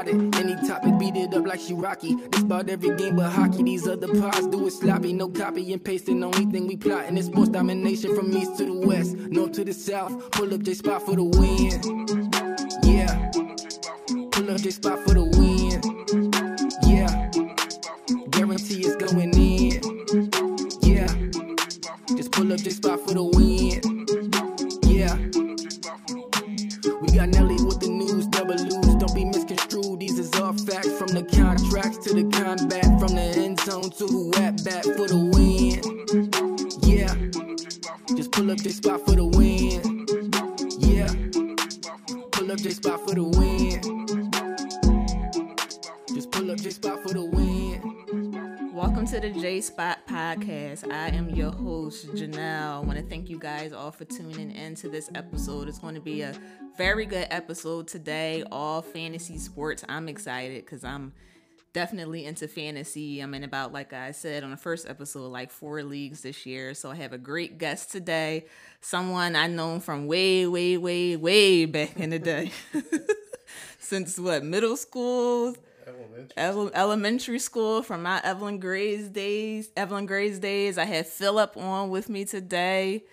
about it. Any topic, beat it up like she Rocky. This about every game but hockey. These other pods do it sloppy. No copy and pasting. Only thing we plotting is sports domination from east to the west, north to the south. Pull up J spot for the win. Yeah. Pull up J spot for the win. Yeah. Guarantee it's going in. Yeah. Just pull up J spot for the win. Host, Janelle. I want to thank you guys all for tuning in to this episode. It's going to be a very good episode today, all fantasy sports. I'm excited because I'm definitely into fantasy. I'm in about, like I said on the first episode, like four leagues this year. So I have a great guest today, someone I know from way, way, way, way back in the day. Since what, middle school? Ele- elementary school from my Evelyn Gray's days. Evelyn Gray's days. I had Philip on with me today.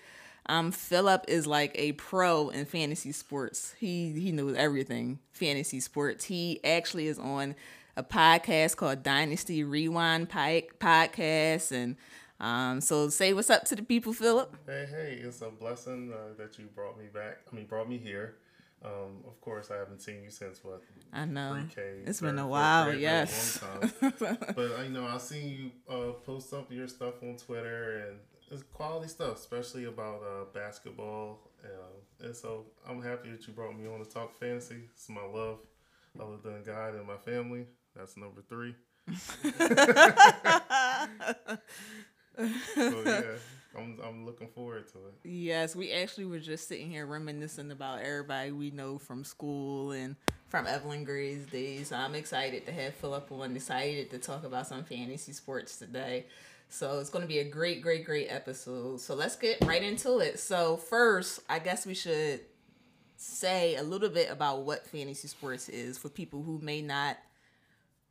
Um, Philip is like a pro in fantasy sports. He he knows everything fantasy sports. He actually is on a podcast called Dynasty Rewind Podcast, and um, so say what's up to the people, Philip. Hey, hey, it's a blessing uh, that you brought me back. I mean, brought me here. Um, of course, I haven't seen you since what? I know Pre-K. it's been a while. grade, Yes. a but I know I've seen you uh, post up your stuff on Twitter, and it's quality stuff, especially about uh, basketball. Uh, and so I'm happy that you brought me on to talk fantasy. It's my love, other than God and my family. That's number three. so yeah, I'm I'm looking forward to it. Yes, we actually were just sitting here reminiscing about everybody we know from school and from Evelyn Gray's days. I'm excited to have Philip on, excited to talk about some fantasy sports today. So it's going to be a great, great, great episode. So let's get right into it. So, first, I guess we should say a little bit about what fantasy sports is for people who may not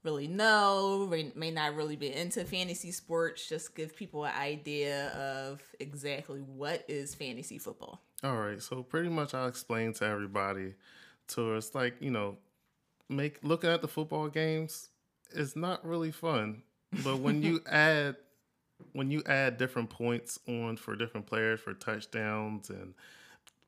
really know, may- may not really be into fantasy sports. Just give people an idea of exactly what is fantasy football. All right, so pretty much I'll explain to everybody to it's like, you know, make looking at the football games is not really fun. But when you add when you add different points on for different players for touchdowns and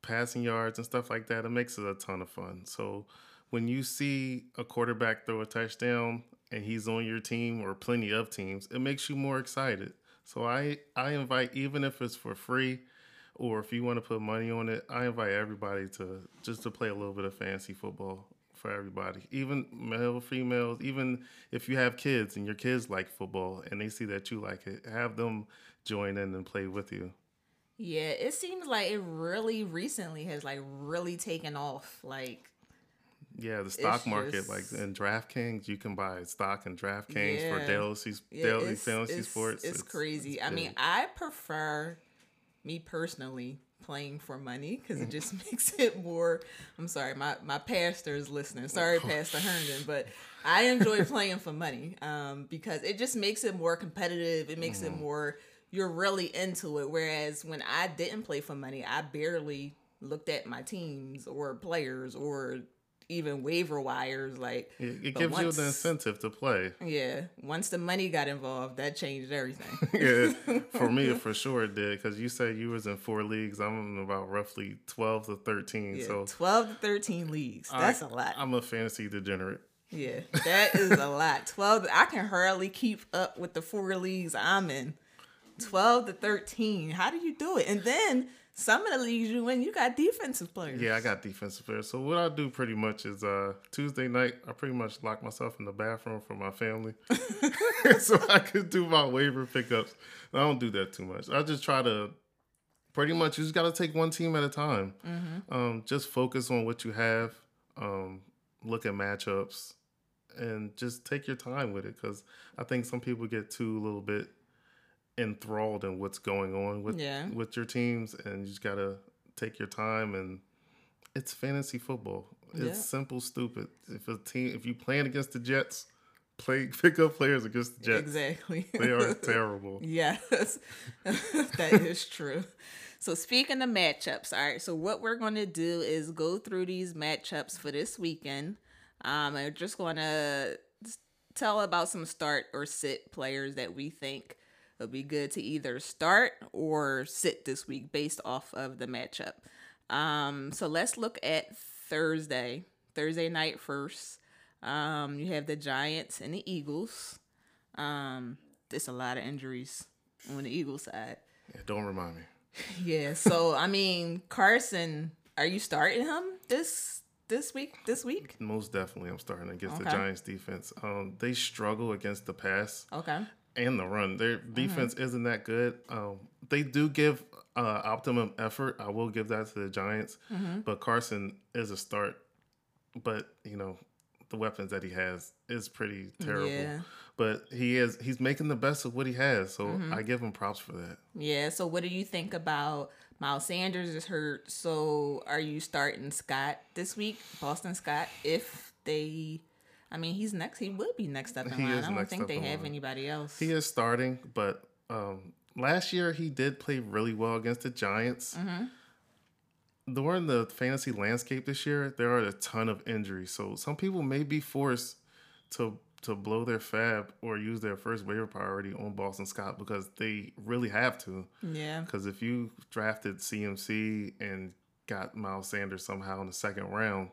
passing yards and stuff like that, it makes it a ton of fun. So when you see a quarterback throw a touchdown and he's on your team or plenty of teams, it makes you more excited. So I I invite even if it's for free or if you want to put money on it, I invite everybody to just to play a little bit of fantasy football for everybody, even male, females, even if you have kids and your kids like football and they see that you like it, have them join in and play with you. Yeah, it seems like it really recently has like really taken off. Like, Yeah, the stock market, just- like in DraftKings, you can buy stock in DraftKings for Yeah. daily, yeah, daily fantasy it's- sports. It's, crazy. it's I mean. I prefer me personally playing for money because it just makes it more. I'm sorry, my my pastor is listening. Sorry, Pastor Herndon, but I enjoy playing for money um, because it just makes it more competitive. It makes Mm-hmm. it more. You're really into it. Whereas when I didn't play for money, I barely looked at my teams or players or even waiver wires. Like it, it gives you the incentive to play. Yeah, once the money got involved, that changed everything. yeah, for me, for sure it did. Because you said you was in four leagues. I'm in about roughly twelve to thirteen. Yeah, so 12 to 13 leagues. That's a a lot. I'm a fantasy degenerate. yeah, that is a lot. 12, I can hardly keep up with the four leagues I'm in. 12 to 13. How do you do it? And then some of the leagues you in, you got defensive players. Yeah, I got defensive players. So what I do pretty much is uh Tuesday night, I pretty much lock myself in the bathroom for my family, so I could do my waiver pickups. I don't do that too much. I just try to pretty much you just got to take one team at a time. Um, just focus on what you have. Um, look at matchups, and just take your time with it because I think some people get too a little bit enthralled in what's going on with Yeah. with your teams, and you just gotta take your time and it's fantasy football. It's Yeah. simple, stupid. If a team, if you playing against the Jets, play pick up players against the Jets. Exactly. They are terrible. Yes, that is true. So speaking of matchups, all right. So what we're going to do is go through these matchups for this weekend. Um, I'm just going to tell about some start or sit players that we think would be good to either start or sit this week based off of the matchup. Um, so let's look at Thursday, Thursday night first. Um, you have the Giants and the Eagles. Um, there's a lot of injuries on the Eagles side. Yeah, don't remind me. Yeah, so I mean, Carson, are you starting him this this week? This week? Most definitely, I'm starting against the Giants defense. Um, they struggle against the pass Okay. And the run. Their Mm-hmm. defense isn't that good. Um, they do give uh, optimum effort. I will give that to the Giants. Mm-hmm. But Carson is a start. But you know, the weapons that he has is pretty terrible. Yeah. But he is he's making the best of what he has. So Mm-hmm. I give him props for that. Yeah. So what do you think about Miles Sanders is hurt? So are you starting Scott this week, Boston Scott? If they, I mean, he's next. He would be next up in He line. I don't think they have line. anybody else. He is starting, but um, last year he did play really well against the Giants. Mm-hmm. During the fantasy landscape this year, there are a ton of injuries, so some people may be forced to to blow their FAAB or use their first waiver priority on Boston Scott because they really have to. yeah. Because if you drafted CMC and got Miles Sanders somehow in the second round,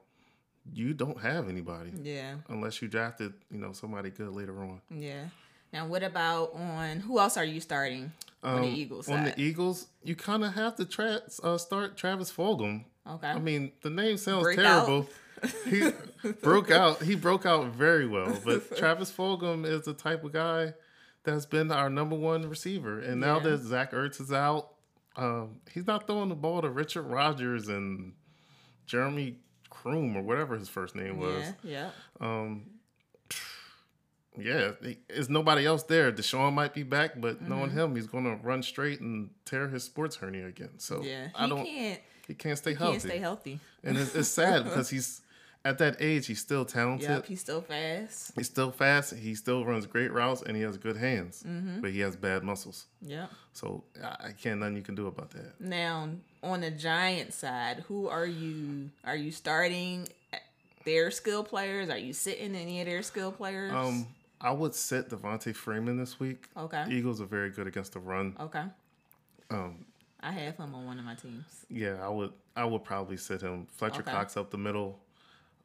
you don't have anybody Yeah. unless you drafted you know somebody good later on. Yeah. Now, what about on who else are you starting on the Um, Eagles On the Eagles, you kind of have to tra- uh, start Travis Fulgham. okay. I mean, the name sounds Break terrible. he broke out. He broke out very well. But Travis Fulgham is the type of guy that's been our number one receiver. And now Yeah. that Zach Ertz is out, um, he's not throwing the ball to Richard Rodgers and Jeremy Kroom or whatever his first name was. yeah. Yeah. Um, Yeah, he- there's nobody else there. DeSean might be back, but knowing Mm-hmm. him, he's going to run straight and tear his sports hernia again. So Yeah. He I don't. can't. he can't stay He healthy, can't stay healthy. and it's, it's sad because he's at that age. He's still talented. Yep. He's still fast. He's still fast. He still runs great routes, and he has good hands. Mm-hmm. But he has bad muscles. Yeah. So I, I can't. Nothing you can do about that. Now, on the Giant side, who are you? Are you starting their skill players? Are you sitting any of their skill players? Um, I would sit Devonta Freeman this week. Okay. Eagles are very good against the run. okay. Um, I have him on one of my teams. Yeah, I would. I would probably sit him. Fletcher Okay. Cox up the middle.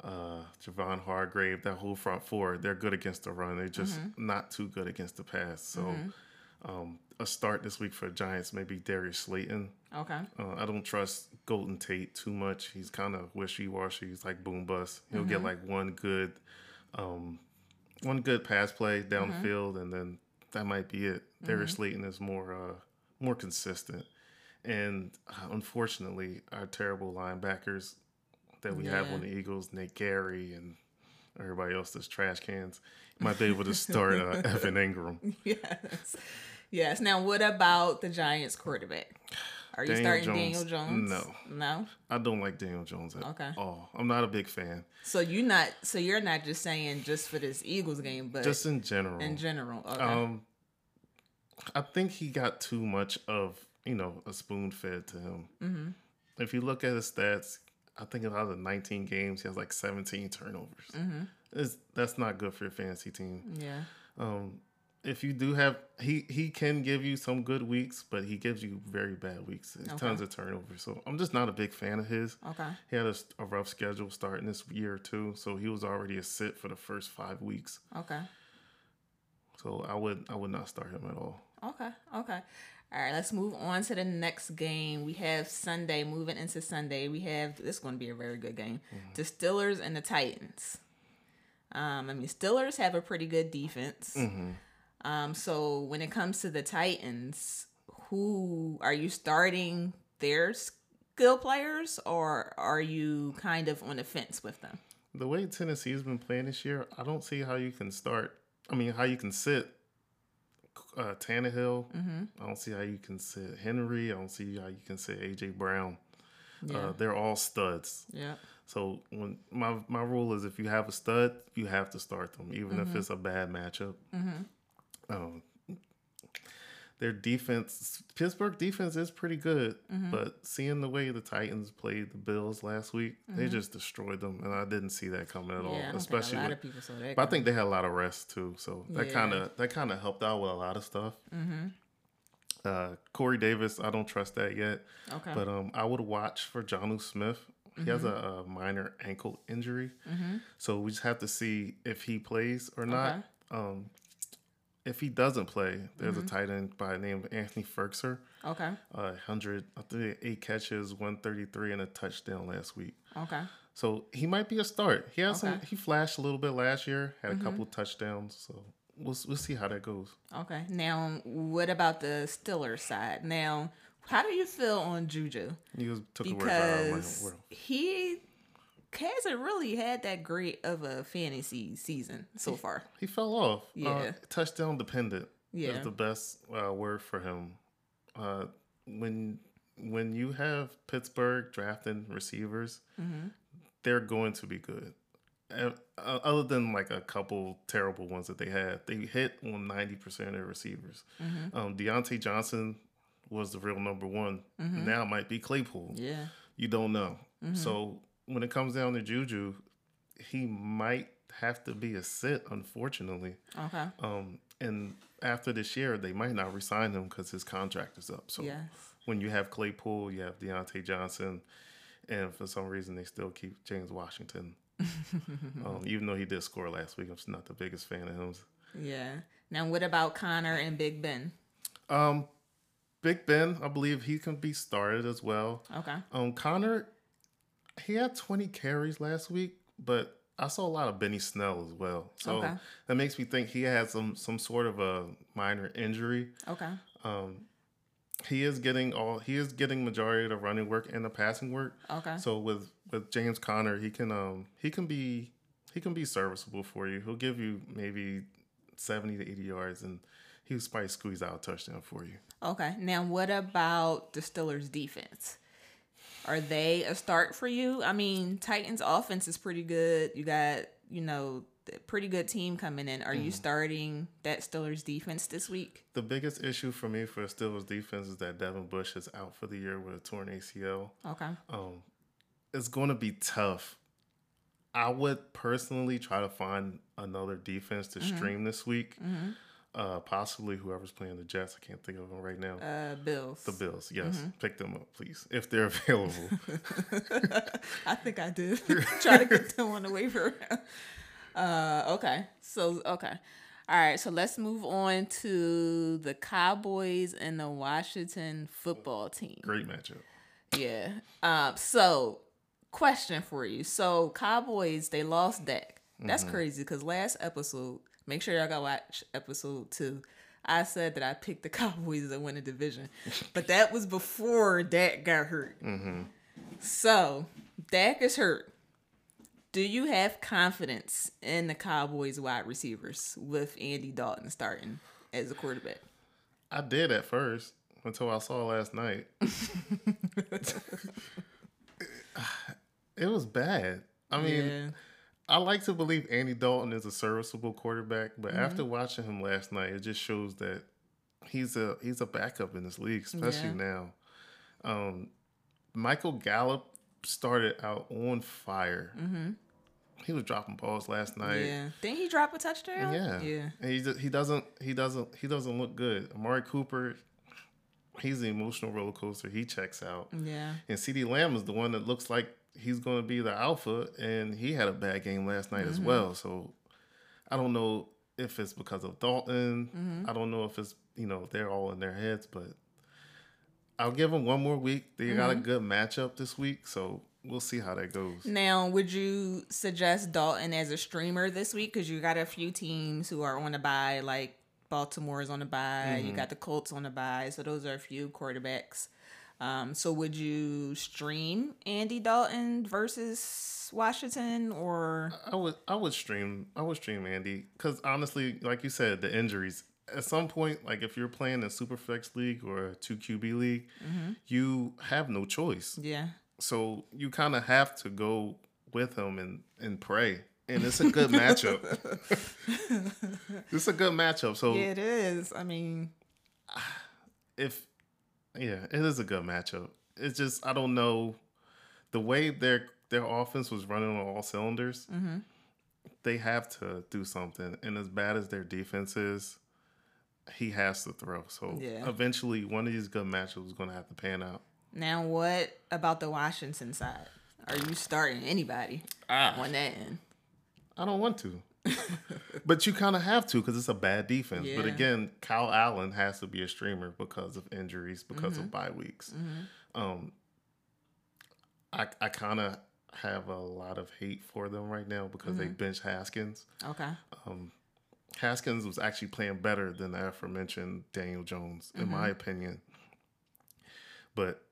Uh, Javon Hargrave, that whole front four, they're good against the run. They're just Mm-hmm. not too good against the pass. So, um, a start this week for the Giants maybe Darius Slayton. Okay. Uh, I don't trust Golden Tate too much. He's kind of wishy washy. He's like boom bust. He'll get like one good, um, one good pass play down the field, and then that might be it. Darius Slayton is more, uh, more consistent. And uh, unfortunately, our terrible linebackers that we have on the Eagles, Nate Gerry and everybody else that's trash cans, might be able to start uh, Evan Engram. yes. Yes. Now, what about the Giants quarterback? Are you Daniel starting Jones. Daniel Jones? No. No. I don't like Daniel Jones at Okay. all. I'm not a big fan. So you're not. So you're not just saying just for this Eagles game, but Just in general. in general. Okay. Um, I think he got too much of you know a spoon fed to him. Mm-hmm. If you look at his stats, I think out of the 19 games, he has like 17 turnovers. Mm-hmm. That's not good for your fantasy team. yeah. Um, if you do have, he he can give you some good weeks, but he gives you very bad weeks. There's Tons of turnovers. So I'm just not a big fan of his. Okay. He had a, a rough schedule starting this year too, so he was already a sit for the first five weeks. Okay. So I would I would not start him at all. Okay. Okay. All right, let's move on to the next game. We have Sunday, moving into Sunday. We have this is going to be a very good game. The Steelers and the Titans. Um, I mean, Steelers have a pretty good defense. Um, so when it comes to the Titans, who are you starting their skill players, or are you kind of on the fence with them? The way Tennessee has been playing this year, I don't see how you can start. I mean, how you can sit uh, Tannehill. I don't see how you can sit Henry. I don't see how you can sit AJ Brown. Yeah. Uh, they're all studs. Yeah. So when my my rule is if you have a stud, you have to start them, even if it's a bad matchup. Um, their defense, Pittsburgh defense is pretty good, but seeing the way the Titans played the Bills last week, they just destroyed them, and I didn't see that coming at all. Yeah. I don't Especially, think a lot with, of people saw that. but I think they had a lot of rest too, so that Yeah. kind of that kind of helped out with a lot of stuff. Uh, Corey Davis, I don't trust that yet. Okay. But um, I would watch for Jonnu Smith. He has Mm-hmm. a, a minor ankle injury, so we just have to see if he plays or not. Okay. Um, if he doesn't play, there's Mm-hmm. a tight end by the name of Anthony Firkser. okay. Uh, hundred, I think eight catches, one thirty three, and a touchdown last week. Okay. So he might be a start. He has. Okay. Mm-hmm. He flashed a little bit last year. Had a couple touchdowns. So we'll we'll see how that goes. Okay. Now, what about the Steelers side? Now, how do you feel on Juju? He was, took a word right out of my Because world. he hasn't really had that great of a fantasy season so far. He fell off. Uh, Yeah. touchdown dependent Yeah. is the best uh, word for him. Uh, when when you have Pittsburgh drafting receivers, Mm-hmm. they're going to be good. Uh, uh, other than like a couple terrible ones that they had, they hit on ninety percent of their receivers. Mm-hmm. Um, Diontae Johnson was the real number one. Now it might be Claypool. Mm-hmm. Yeah. You don't know. So when it comes down to Juju, he might have to be a sit, unfortunately. Okay. Um, and after this year, they might not resign him because his contract is up. So Yes. when you have Claypool, you have Diontae Johnson, and for some reason they still keep James Washington. um, even though he did score last week, I'm just not the biggest fan of him. Yeah. Now, what about Conner and Big Ben? Um, Big Ben, I believe he can be started as well. Okay. Um, Conner, he had 20 carries last week, but I saw a lot of Benny Snell as well. So Okay. that makes me think he had some some sort of a minor injury. Okay. He is getting all he is getting majority of the running work and the passing work. Okay. So with with James Conner, he can um he can be he can be serviceable for you. He'll give you maybe 70 to 80 yards and he'll probably squeeze out a touchdown for you. Okay. Now, what about the Steelers' defense? Are they a start for you? I mean, Titans' offense is pretty good. You got, you know, a pretty good team coming in. Are you mm-hmm. starting that Steelers' defense this week? The biggest issue for me for Steelers defense is that Devin Bush is out for the year with a torn ACL. Okay. Um, it's going to be tough. I would personally try to find another defense to mm-hmm. stream this week. Mm-hmm. Uh, possibly whoever's playing the Jets. I can't think of them right now. Uh, Bills. the Bills, yes, pick them up, please, if they're available. I think I did. Try to get them on the waiver. Uh, okay. So, okay. All right. So let's move on to the Cowboys and the Washington football team. Great matchup. Yeah. Um. So, question for you. So, Cowboys they lost Dak. That's crazy because last episode, make sure y'all go watch episode two. I said that I picked the Cowboys to win the division, but that was before Dak got hurt. Mm-hmm. So, Dak is hurt. Do you have confidence in the Cowboys wide receivers with Andy Dalton starting as a quarterback? I did at first until I saw last night. it was bad. I mean, yeah. I like to believe Andy Dalton is a serviceable quarterback, but after watching him last night, it just shows that he's a he's a backup in this league, especially Yeah. now. Um, Michael Gallup started out on fire. He was dropping balls last night. Yeah. Didn't he drop a touchdown? Yeah, Yeah. And he he doesn't he doesn't he doesn't look good. Amari Cooper, he's the emotional roller coaster. He checks out. Yeah. And CeeDee Lamb is the one that looks like he's going to be the alpha, and he had a bad game last night as mm-hmm. well. So I don't know if it's because of Dalton. Mm-hmm. I don't know if it's you know they're all in their heads, but I'll give them one more week. They got a mm-hmm. good matchup this week, so we'll see how that goes. Now, would you suggest Dalton as a streamer this week? Because you got a few teams who are on a buy, like Baltimore is on a bye. You got the Colts on a bye. So those are a few quarterbacks. Um, so would you stream Andy Dalton versus Washington or I would I would stream I would stream Andy because honestly, like you said, the injuries. At some point, like if you're playing a super flex league or a two QB league, you have no choice. yeah? So you kind of have to go with him and and pray. And it's a good matchup. it's a good matchup. So Yeah, it is. I mean, if yeah, it is a good matchup. It's just I don't know the way their their offense was running on all cylinders. Mm-hmm. They have to do something, and as bad as their defense is, he has to throw. So Yeah. eventually, one of these good matchups is going to have to pan out. now what about the Washington side? Are you starting anybody Ah. on that end? I don't want to. but you kind of have to because it's a bad defense. But again, Kyle Allen has to be a streamer because of injuries, because Mm-hmm. of bye weeks. Um, I I kind of have a lot of hate for them right now because they Mm-hmm. bench Haskins. Okay. Haskins was actually playing better than the aforementioned Daniel Jones, in Mm-hmm. my opinion. But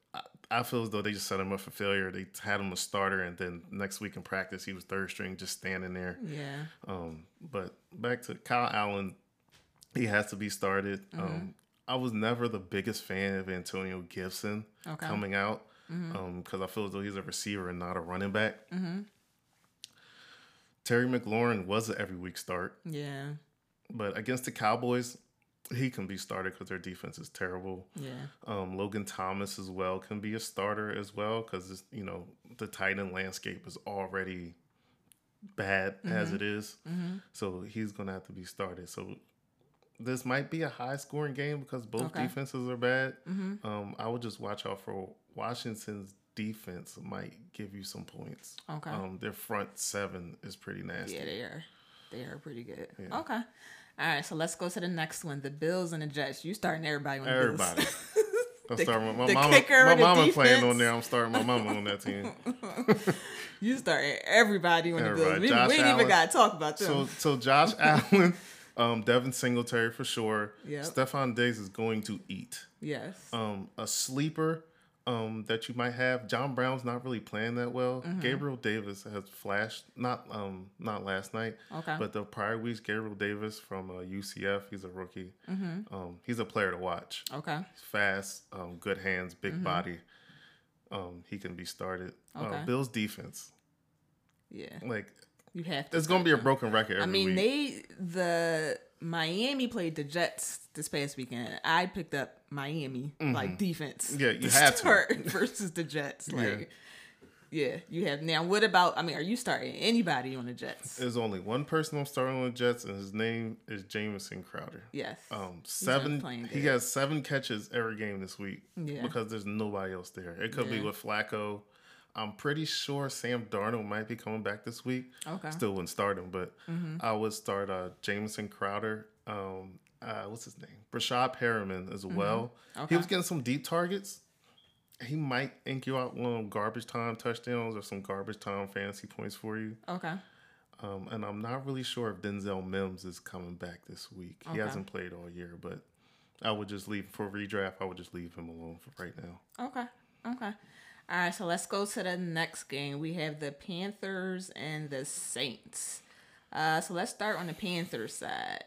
I, feel as though they just set him up for failure. They had him a starter, and then next week in practice, he was third string, just standing there. Yeah. Um, but back to Kyle Allen, he has to be started. Mm-hmm. Um, I was never the biggest fan of Antonio Gibson Okay. coming out because I feel as though he's a receiver and not a running back. Mm-hmm. Terry McLaurin was an every week start, Yeah. but against the Cowboys, he can be started because their defense is terrible. Yeah. Um, Logan Thomas as well can be a starter as well because you know the tight end landscape is already bad as it is. so he's gonna have to be started. So this might be a high scoring game because both Okay. defenses are bad. Um, I would just watch out for Washington's defense might give you some points. Okay. Um, their front seven is pretty nasty. Yeah, they are. They are pretty good. Okay. All right, so let's go to the next one. The Bills and the Jets. You starting everybody on the Everybody. I'm starting with my mama. kicker My the mama playing on there. I'm starting my mama on that team. you starting everybody on the Bills. We, Josh we ain't even got to talk about them. So so Josh Allen, um, Devin Singletary for sure. Yeah. Stefon Diggs is going to eat. yes. Um, a sleeper um, that you might have. John Brown's not really playing that well. Mm-hmm. Gabriel Davis has flashed. Not um not last night. Okay. But the prior weeks, Gabriel Davis from uh, UCF. He's a rookie. Mm-hmm. Um, he's a player to watch. okay. He's fast, um, good hands, big body. Um, he can be started. Uh, Mm-hmm. Okay. Bill's defense, Yeah. like You have to. it's gonna be a broken record. Every I mean, week. they the Miami played the Jets this past weekend. I picked up Miami like defense. Mm-hmm. Yeah, you to had to. start versus the Jets. Like, yeah. you have now. What about? I mean, are you starting anybody on the Jets? There's only one person I'm starting on the Jets, and his name is Jamison Crowder. Yes. Um, seven. He has seven catches every game this week. Yeah. Because there's nobody else there. It could be with Flacco. I'm pretty sure Sam Darnold might be coming back this week. Okay. Still wouldn't start him, but Mm-hmm. I would start uh, Jamison Crowder. Um, uh, what's his name? Breshad Perriman as well. Mm-hmm. Okay. He was getting some deep targets. He might ink you out one of garbage time touchdowns or some garbage time fantasy points for you. Okay. Um, and I'm not really sure if Denzel Mims is coming back this week. He hasn't played all year, but I would just leave for redraft. I would just leave him alone for right now. Okay. Okay. All right, so let's go to the next game. We have the Panthers and the Saints. Uh, so let's start on the Panthers side.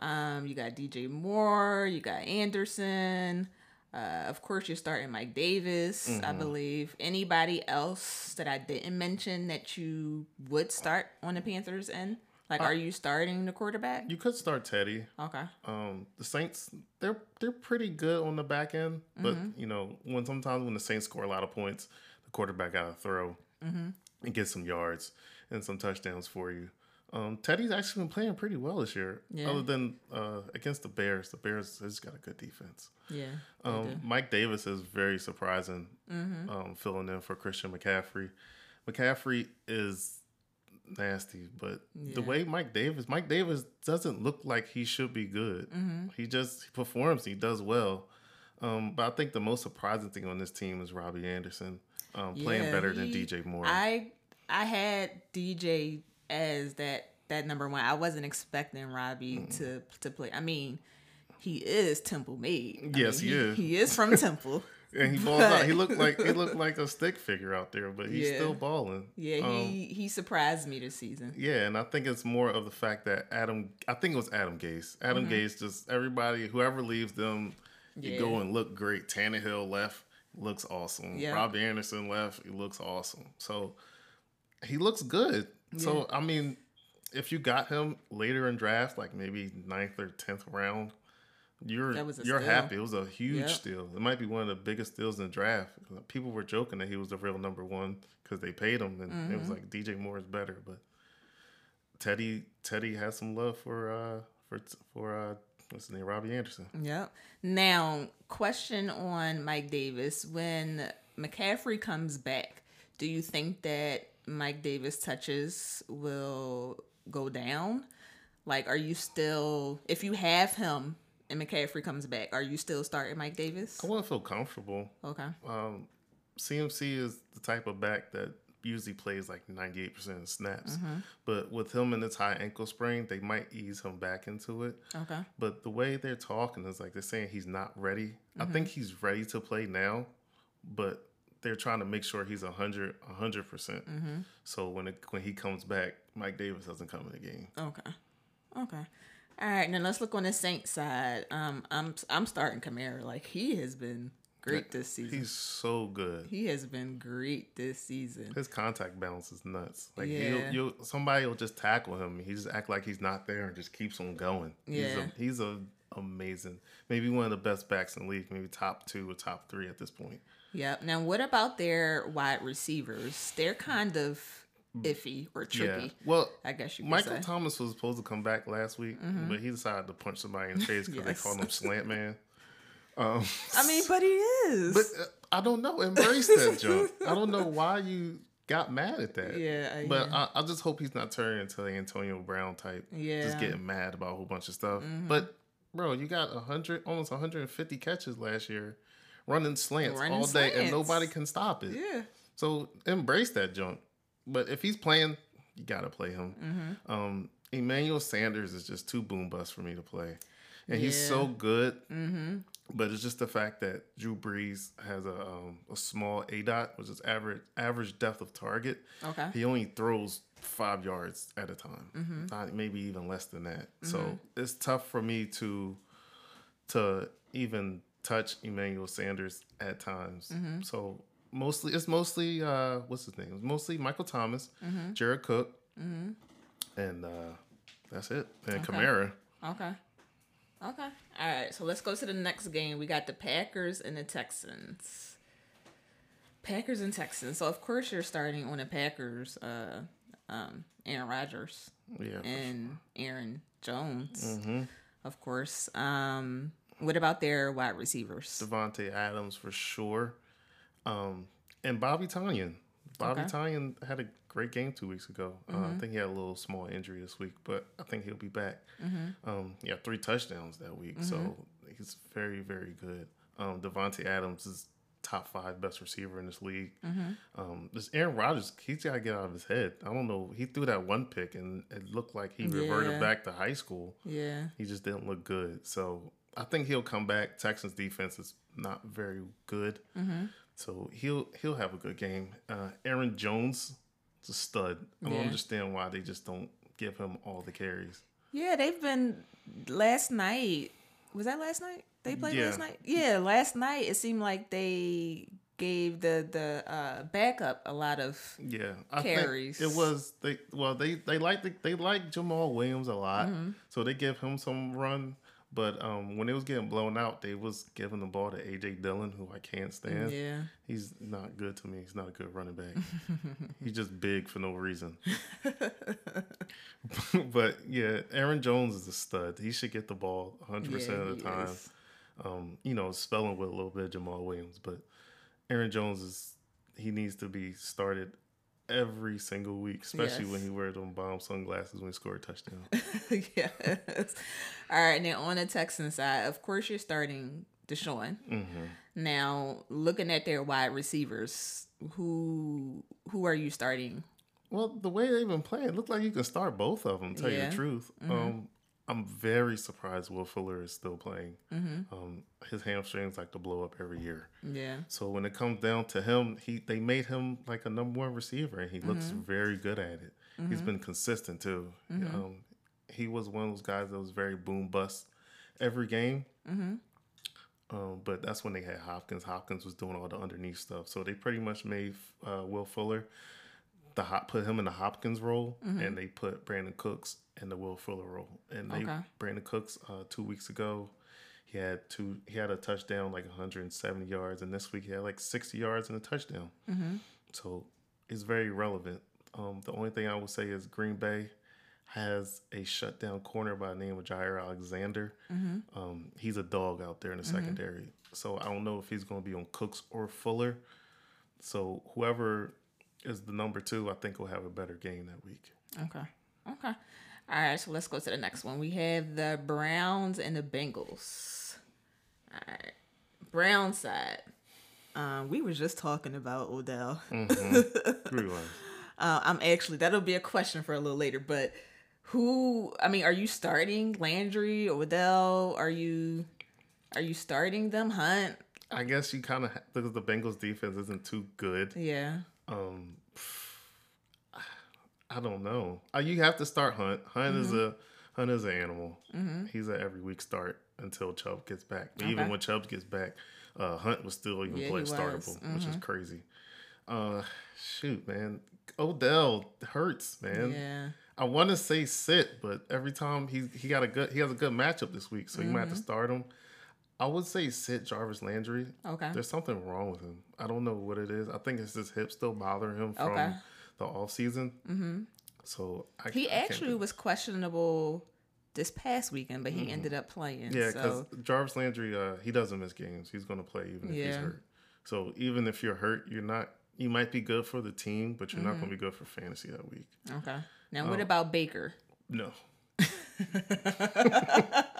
Um, you got DJ Moore, you got Anderson. Uh, of course, you're starting Mike Davis, I believe. Anybody else that I didn't mention that you would start on the Panthers end? Like, are you starting the quarterback? You could start Teddy. Okay. Um, the Saints, they're they're pretty good on the back end, but Mm-hmm. you know when sometimes when the Saints score a lot of points, the quarterback got to throw Mm-hmm. and get some yards and some touchdowns for you. Um, Teddy's actually been playing pretty well this year, Yeah. other than uh, against the Bears. The Bears has got a good defense. Yeah. Um. Mike Davis is very surprising, um, filling in for Christian McCaffrey. McCaffrey is nasty, but the way Mike Davis, Mike Davis doesn't look like he should be good. Mm-hmm. He just he performs, he does well. Um, but I think the most surprising thing on this team is Robbie Anderson um, playing Yeah, better than DJ Moore. I I had DJ as that that number one. I wasn't expecting Robbie Mm. to to play. I mean, he is Temple made. I Yes, mean, he is. He is from Temple. and he balls out. He looked like he looked like a stick figure out there, but he's Yeah. still balling. Yeah, Um, he he surprised me this season. Yeah, and I think it's more of the fact that Adam, I think it was Adam Gase. Adam Gase just everybody, whoever leaves them, you go and look great. Tannehill left, looks awesome. Yeah. Robbie Anderson left, he looks awesome. So he looks good. So I mean, if you got him later in draft, like maybe ninth or tenth round, you're was you're steal. happy. It was a huge Yep. steal. It might be one of the biggest steals in the draft. People were joking that he was the real number one because they paid him, and it Mm-hmm. was like DJ Moore is better. But Teddy Teddy has some love for uh for for uh what's his name Robbie Anderson. Yep. Now, question on Mike Davis. When McCaffrey comes back, do you think that Mike Davis touches will go down? Like, are you still, if you have him and McCaffrey comes back, are you still starting Mike Davis? I want to feel comfortable. Okay. Um, CMC is the type of back that usually plays like 98% of snaps. But with him and his high ankle sprain, they might ease him back into it. Okay. But the way they're talking is like they're saying he's not ready. I think he's ready to play now, but they're trying to make sure he's 100 100%. percent So when it, when he comes back, Mike Davis doesn't come in the game. Okay. Okay. All right. Now let's look on the Saints side. Um, I'm I'm starting Kamara. Like he has been great this season. He's so good. he has been great this season. His contact balance is nuts. Like Yeah. you'll, you'll somebody will just tackle him. He just act like he's not there and just keeps on going. He's Yeah. a, he's a amazing. Maybe one of the best backs in the league. Maybe top two or top three at this point. Yep. Now, what about their wide receivers? They're kind of iffy or tricky. Yeah. Well, I guess you could Michael say. Thomas was supposed to come back last week, but he decided to punch somebody in the face because Yes. they called him slant man. Um, I mean, but he is. but uh, I don't know. Embrace that junk. I don't know why you got mad at that. Yeah, uh, But yeah. I, I just hope he's not turning into the Antonio Brown type. Yeah. Just getting mad about a whole bunch of stuff. But bro, you got hundred, almost 150 catches last year, running slants Running all day, and nobody can stop it. yeah. So embrace that junk. But if he's playing, you gotta play him. Mm-hmm. Um, Emmanuel Sanders is just too boom bust for me to play, and he's so good. Mm-hmm. But it's just the fact that Drew Brees has a um, a small A dot, which is average average depth of target. Okay. He only throws five yards at a time, Mm-hmm. not maybe even less than that. So it's tough for me to to even touch Emmanuel Sanders at times. Mm-hmm. So mostly it's mostly uh what's his name? It's mostly Michael Thomas, Mm-hmm. Jared Cook, and uh that's it. And Kamara. Okay. Okay. All right. So let's go to the next game. We got the Packers and the Texans. Packers and Texans. So of course you're starting on the Packers. Uh, um, Aaron Rodgers Yeah. and Aaron Jones, Mm-hmm. of course. Um, what about their wide receivers? Davante Adams for sure. Um and Bobby Tonyan. Bobby Okay. Tonyan had a great game two weeks ago. Uh, I think he had a little small injury this week, but I think he'll be back. Um, he had three touchdowns that week, so he's very, very good. Um, Davante Adams is top five best receiver in this league. Um, this Aaron Rodgers, he's got to get out of his head. I don't know. He threw that one pick, and it looked like he reverted Yeah. back to high school. Yeah. He just didn't look good. So I think he'll come back. Texans defense is not very good. So he'll he'll have a good game. Uh, Aaron Jones is a stud. I don't understand why they just don't give him all the carries. Yeah, they've been last night. Was that last night? They played Yeah. last night. Yeah, last night it seemed like they gave the the uh, backup a lot of. Yeah, I Carries. it was they. Well, they they like the, they like Jamaal Williams a lot, Mm-hmm. so they give him some run. But um, when it was getting blown out, they was giving the ball to AJ Dillon, who I can't stand. Yeah. He's not good to me. He's not a good running back. He's just big for no reason. but yeah, Aaron Jones is a stud. He should get the ball 100% of the time. is. Um, you know, spelling with a little bit of Jamaal Williams, but Aaron Jones is he needs to be started every single week, especially when he wears them bomb sunglasses when he scored a touchdown. yes. All right. Now on the Texan side, of course, you're starting Deshaun. Mm-hmm. Now looking at their wide receivers, who who are you starting? Well, the way they've been playing, it looked like you can start both of them. Tell you Yeah. Mm-hmm. the truth, um, I'm very surprised Will Fuller is still playing. Mm-hmm. Um, his hamstrings like to blow up every year. Yeah. So when it comes down to him, he they made him like a number one receiver, and he looks Mm-hmm. very good at it. He's been consistent too. Um, he was one of those guys that was very boom bust every game. Mm-hmm. Um, but that's when they had Hopkins. Hopkins was doing all the underneath stuff, so they pretty much made uh, Will Fuller the hop put him in the Hopkins role, and they put Brandin Cooks in the Will Fuller role. And they Okay. Brandin Cooks uh, two weeks ago, he had two. He had a touchdown, like 170 yards, and this week he had like 60 yards and a touchdown. So it's very relevant. Um, the only thing I will say is Green Bay has a shutdown corner by the name of Jaire Alexander. Um, he's a dog out there in the secondary. So I don't know if he's going to be on Cooks or Fuller. So whoever is the number two, I think we'll have a better game that week. Okay. Okay. All right, so let's go to the next one. We have the Browns and the Bengals. All right. Brown side. Um, we were just talking about Odell. Rewind. Uh, I'm actually that'll be a question for a little later, but who I mean, are you starting Landry or Odell? Are you are you starting them? Hunt? I guess you kind of because the Bengals defense isn't too good. Yeah. Um, I don't know. Uh, you have to start Hunt. Hunt is Mm-hmm. a Hunt is an animal. He's an every week start until Chubb gets back. But Even when Chubb gets back, uh, Hunt was still even Yeah, he play was. startable, which is Mhm. crazy. Uh, shoot, man, Odell hurts, man. Yeah. I want to say sit, but every time he he got a good he has a good matchup this week, so you might have Mm-hmm. to start him. I would say sit Jarvis Landry. Okay. There's something wrong with him. I don't know what it is. I think it's his hip still bothering him from Okay. the off season. Mm-hmm. So I, He I actually was questionable this past weekend, but he ended up playing. yeah, because so Jarvis Landry uh, he doesn't miss games. He's going to play even if he's hurt. So even if you're hurt, you're not. You might be good for the team, but you're not Mm-hmm. going to be good for fantasy that week. okay. Now Oh. what about Baker? No.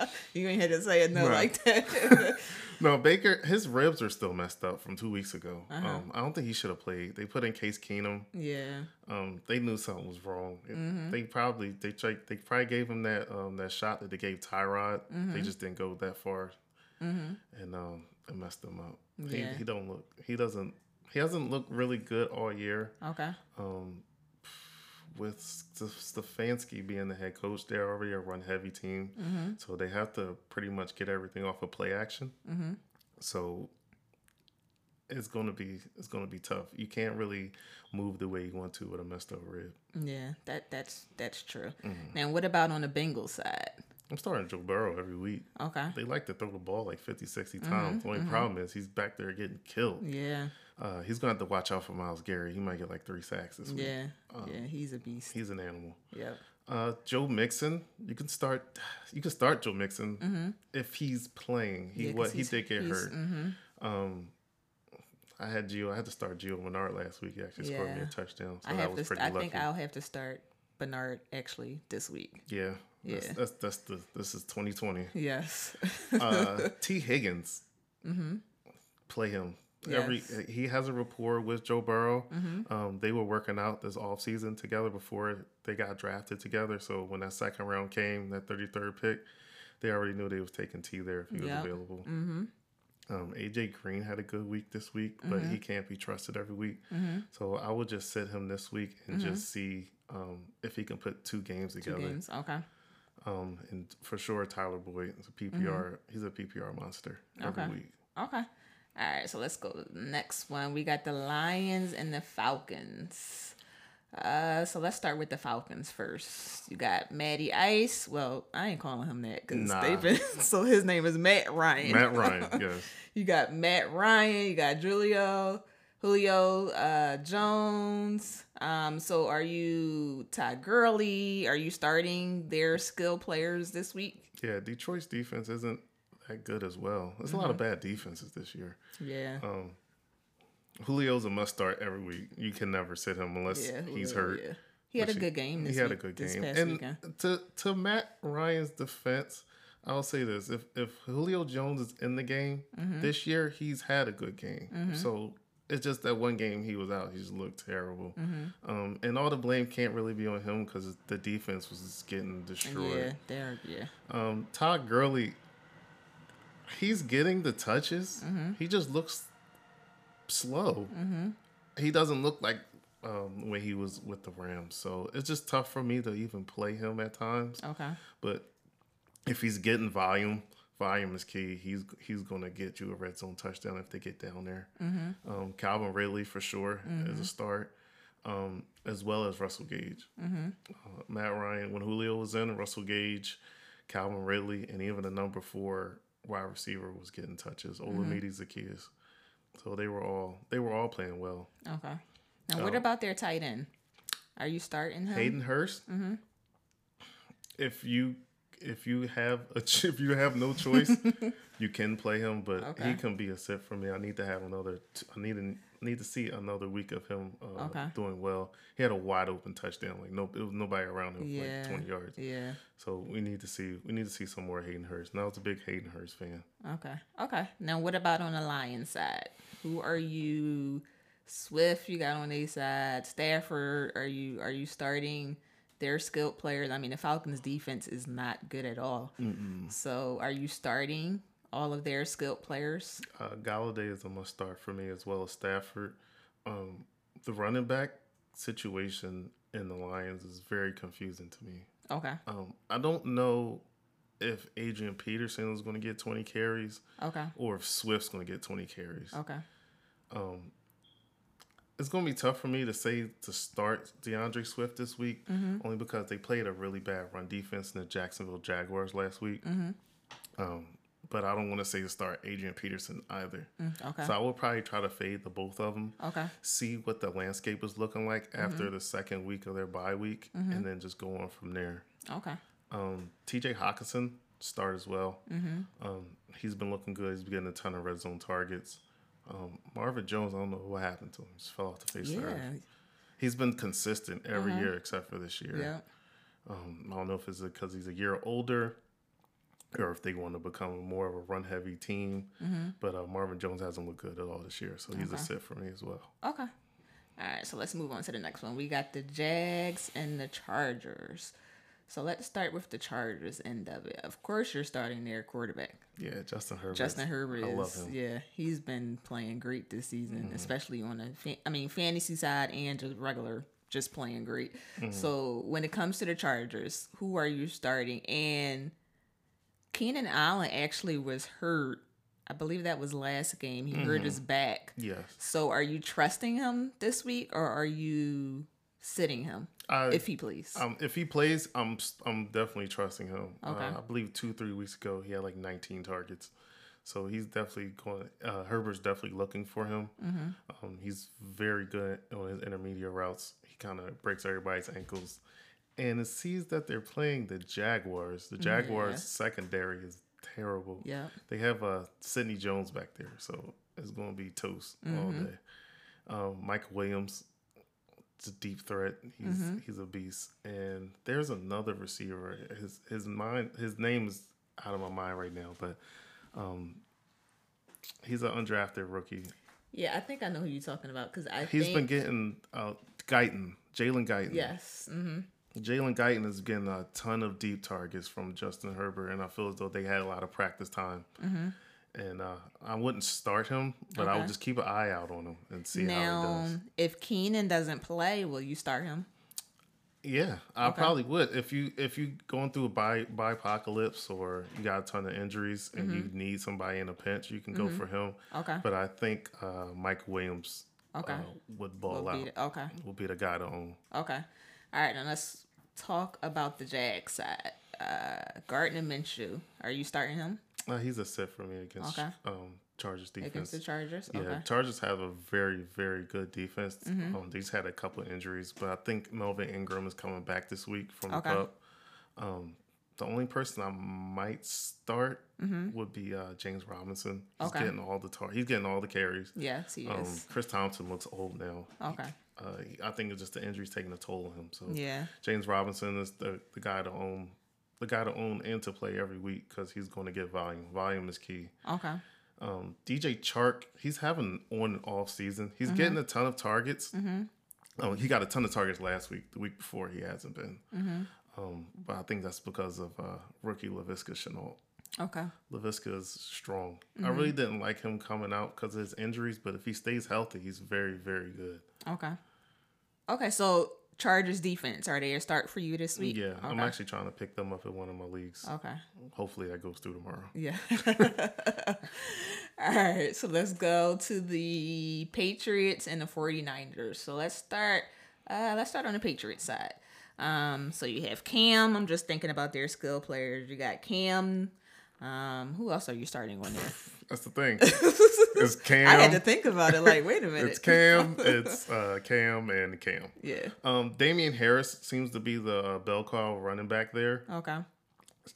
You ain't had to say it no Right. like that. No, Baker, his ribs are still messed up from two weeks ago. Uh-huh. Um, I don't think he should have played. They put in Case Keenum. yeah. Um, they knew something was wrong. It- Mm-hmm. They probably they tried, they probably gave him that um, that shot that they gave Tyrod. Mm-hmm. They just didn't go that far, and um, it messed him up. Yeah. He, he don't look. He doesn't. He hasn't looked really good all year. Okay. Um, with Stefanski being the head coach, they're already a run heavy team, Mm-hmm. so they have to pretty much get everything off of play action. Mm-hmm. So it's gonna be it's gonna be tough. You can't really move the way you want to with a messed up rib. Yeah, that that's that's true. Mm-hmm. Now what about on the Bengals side? I'm starting Joe Burrow every week. Okay. They like to throw the ball like 50, 60 Mm-hmm, times. The only problem is he's back there getting killed. Yeah. Uh, he's gonna have to watch out for Myles Garrett. He might get like three sacks this week. Yeah. yeah, he's a beast. He's an animal. Yep. Uh, Joe Mixon, you can start. You can start Joe Mixon Mm-hmm. if he's playing. He Yeah, what he did get hurt. mhm. Um, I had Gio. I had to start Gio Bernard last week. He actually scored me a touchdown, so I that was to. pretty I lucky. think I'll have to start Bernard actually this week. yeah, Yeah. That's that's the this is 2020. Yes. Uh, Tee Higgins, play him. Every Mm-hmm. Yes. Mm-hmm. he has a rapport with Joe Burrow. Um, they were working out this off season together before they got drafted together. So when that second round came, that 33rd pick, they already knew they was taking T there if he was Yep. available. Um, AJ Green had a good week this week, but Mm-hmm. he can't be trusted every week. So I would just sit him this week and just see um, if he can put two games Mm-hmm. Two together. games. Okay. Um, and for sure, Tyler Boyd is a PPR. He's a PPR monster every Mm-hmm. Okay. week. Okay. All right, so let's go to the next one. We got the Lions and the Falcons. Uh, so let's start with the Falcons first. You got Matty Ice. Well, I ain't calling him that because Nah. they've been. So his name is Matt Ryan. Matt Ryan, yes. You got Matt Ryan. You got Julio, Julio uh, Jones. Um, so are you Todd Gurley? Are you starting their skill players this week? Yeah, Detroit's defense isn't that good as well. There's a lot of Mm-hmm. bad defenses this year. Yeah. Um, Julio's a must start every week. You can never sit him unless yeah, he's hurt. yeah. He had a good game. This he had a good game. And weekend. to to Matt Ryan's defense, I'll say this: if if Julio Jones is in the game Mm-hmm. this year, he's had a good game. So it's just that one game he was out, he just looked terrible. Mm-hmm. Um, and all the blame can't really be on him because the defense was just getting destroyed. Yeah, they're yeah. Um, Todd Gurley, he's getting the touches. Mm-hmm. He just looks slow. He doesn't look like um, when he was with the Rams. So it's just tough for me to even play him at times. Okay. But if he's getting volume volume is key. He's he's going to get you a red zone touchdown if they get down there. Um, Calvin Ridley for sure is a start, um, as well as Russell Gage. Uh, Matt Ryan when Julio was in, Russell Gage, Calvin Ridley, and even the number four wide receiver was getting touches. Mm-hmm. Olamide Zaccheaus. So they were all they were all playing well. Okay. Now, what Oh. about their tight end? Are you starting him? Hayden Hurst. Mm-hmm. If you if you have a ch- if you have no choice, you can play him, but Okay. he can be a sit for me. I need to have another. I need to need to see another week of him uh, Okay. doing well. He had a wide open touchdown. Like no, it was nobody around him Yeah. like twenty yards. Yeah. So we need to see we need to see some more Hayden Hurst. Now I was a big Hayden Hurst fan. Okay. Okay. Now, what about on the Lions side? Who are you? Swift, you got on a side. Stafford, are you are you starting their skilled players? I mean, the Falcons' defense is not good at all. So, are you starting all of their skilled players? Uh, Golladay is a must start for me as well as Stafford. Um, the running back situation in the Lions is very confusing to me. Okay. Um, I don't know if Adrian Peterson is going to get 20 carries Okay. or if Swift's going to get 20 carries. Okay. It's going to be tough for me to say to start DeAndre Swift this week, only because they played a really bad run defense in the Jacksonville Jaguars last week. Um, but I don't want to say to start Adrian Peterson either. Okay. So I will probably try to fade the both of them. Okay. see what the landscape is looking like after the second week of their bye week, and then just go on from there. Okay. Um, T.J. Hockenson start as well. Um, he's been looking good. He's been getting a ton of red zone targets. Um, Marvin Jones, I don't know what happened to him. Just fell off the face of the Yeah. earth. He's been consistent every year except for this year. Yeah. Um, I don't know if it's because he's a year older or if they want to become more of a run heavy team. But uh, Marvin Jones hasn't looked good at all this year, so he's a sit for me as well. Okay. All right, so let's move on to the next one. We got the Jags and the Chargers. So let's start with the Chargers end of it. Of course, you're starting their quarterback. Yeah, Justin Herbert. Justin Herbert I love him. Mm-hmm. yeah, he's been playing great this season, especially on the, fa- I mean, fantasy side and just regular, just playing great. Mm-hmm. So when it comes to the Chargers, who are you starting? And Keenan Allen actually was hurt. I believe that was last game. He hurt Mm-hmm. his back. Yes. So are you trusting him this week or are you sitting him I, if he plays? um, if he plays, I'm I'm definitely trusting him. Okay. Uh, I believe two three weeks ago he had like 19 targets, so he's definitely going. Uh, Herbert's definitely looking for him. Mm-hmm. Um, he's very good on his intermediate routes. He kind of breaks everybody's ankles, and it sees that they're playing the Jaguars. The Jaguars Yeah. secondary is terrible. yeah. They have uh, Sidney Jones back there, so it's going to be toast all Mm-hmm. day. Um, Michael Williams, it's a deep threat. He's Mm-hmm. he's a beast. And there's another receiver. His his mind his name is out of my mind right now, but um, he's an undrafted rookie. Yeah, I think I know who you're talking about because I He's think, been getting uh, Guyton, Jalen Guyton. yes. hmm Jalen Guyton is getting a ton of deep targets from Justin Herbert, and I feel as though they had a lot of practice time. And uh, I wouldn't start him, but I would Mm-hmm. Just keep an eye out on him and see how he does. if Keenan doesn't play, will you start him? Yeah, I probably would if you if you going through a bi apocalypse or you got a ton of injuries and you need somebody in a pinch, you can go for him. Mm-hmm. Okay. But I think uh, Mike Williams Okay. uh, would ball Will out. the- okay. Will be the guy to own. Okay. All right. Now let's talk about the Jag side. Uh, Gardner Minshew. Are you starting him Uh, he's a set for me against Okay. um, Chargers defense. against the Chargers? Yeah, Okay. Mm-hmm. Chargers have a very, very good defense. Um, they just had a couple of injuries, but I think Melvin Ingram is coming back this week from Okay. the cup. Um, the only person I might start would be uh, James Robinson. He's Mm-hmm. Okay. getting all the tar- he's getting all the carries. Yes, he Um, is. Chris Thompson looks old now. Okay. Uh, I think it's just the injuries taking a toll on him. So Yeah. James Robinson is the, the guy to own, the guy to own and to play every week because he's going to get volume. Volume is key. Okay. Um, DJ Chark, he's having on and off season. He's getting a ton of targets. Um, he got a ton of targets last week. The week before, he hasn't been. Um, but I think that's because of uh, rookie Laviska Shenault. Okay. Laviska is strong. I really didn't like him coming out because of his injuries, but if he stays healthy, he's very, very good. Okay. Okay. So Chargers defense are they a start for you this week? Yeah, I'm actually trying to pick them up in one of my leagues. Okay. Hopefully that goes through tomorrow. Yeah. All right, so let's go to the Patriots and the 49ers. So let's start uh let's start on the Patriots side. Um so you have Cam, I'm just thinking about their skill players. You got Cam. Um who else are you starting on there? That's the thing. it's Cam. I had to think about it like wait a minute. It's Cam. It's uh, Cam and Cam. yeah. Um, Damien Harris seems to be the uh, bell cow running back there. Okay.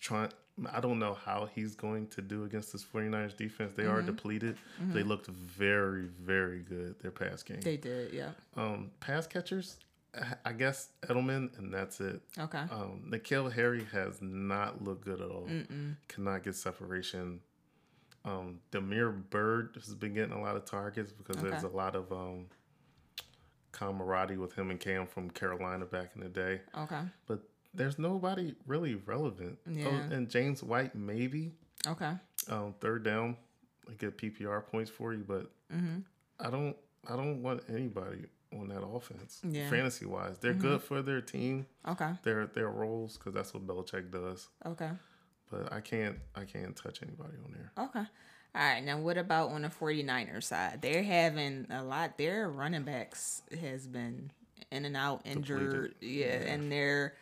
Trying, I don't know how he's going to do against this 49ers defense. They are depleted. They looked very, very good. Their pass game. They did, yeah. um, pass catchers, I- guess Edelman, and that's it. Okay. Um, N'Keal Harry has not looked good at all. Cannot get separation. Um, Damiere Byrd has been getting a lot of targets because there's a lot of um, camaraderie with him and Cam from Carolina back in the day. Okay. But there's nobody really relevant. Oh, Yeah. and James White, maybe. Okay. Um, third down, I get PPR points for you, but Mm-hmm. I don't I don't want anybody on that offense. Yeah. Mm-hmm. Fantasy wise, they're good for their team, Okay. their their roles because that's what Belichick does. Okay. But I can't I can't touch anybody on there. Okay. All right. Now, what about on the 49ers side? They're having a lot. Their running backs has been in and out, injured. Yeah. And their,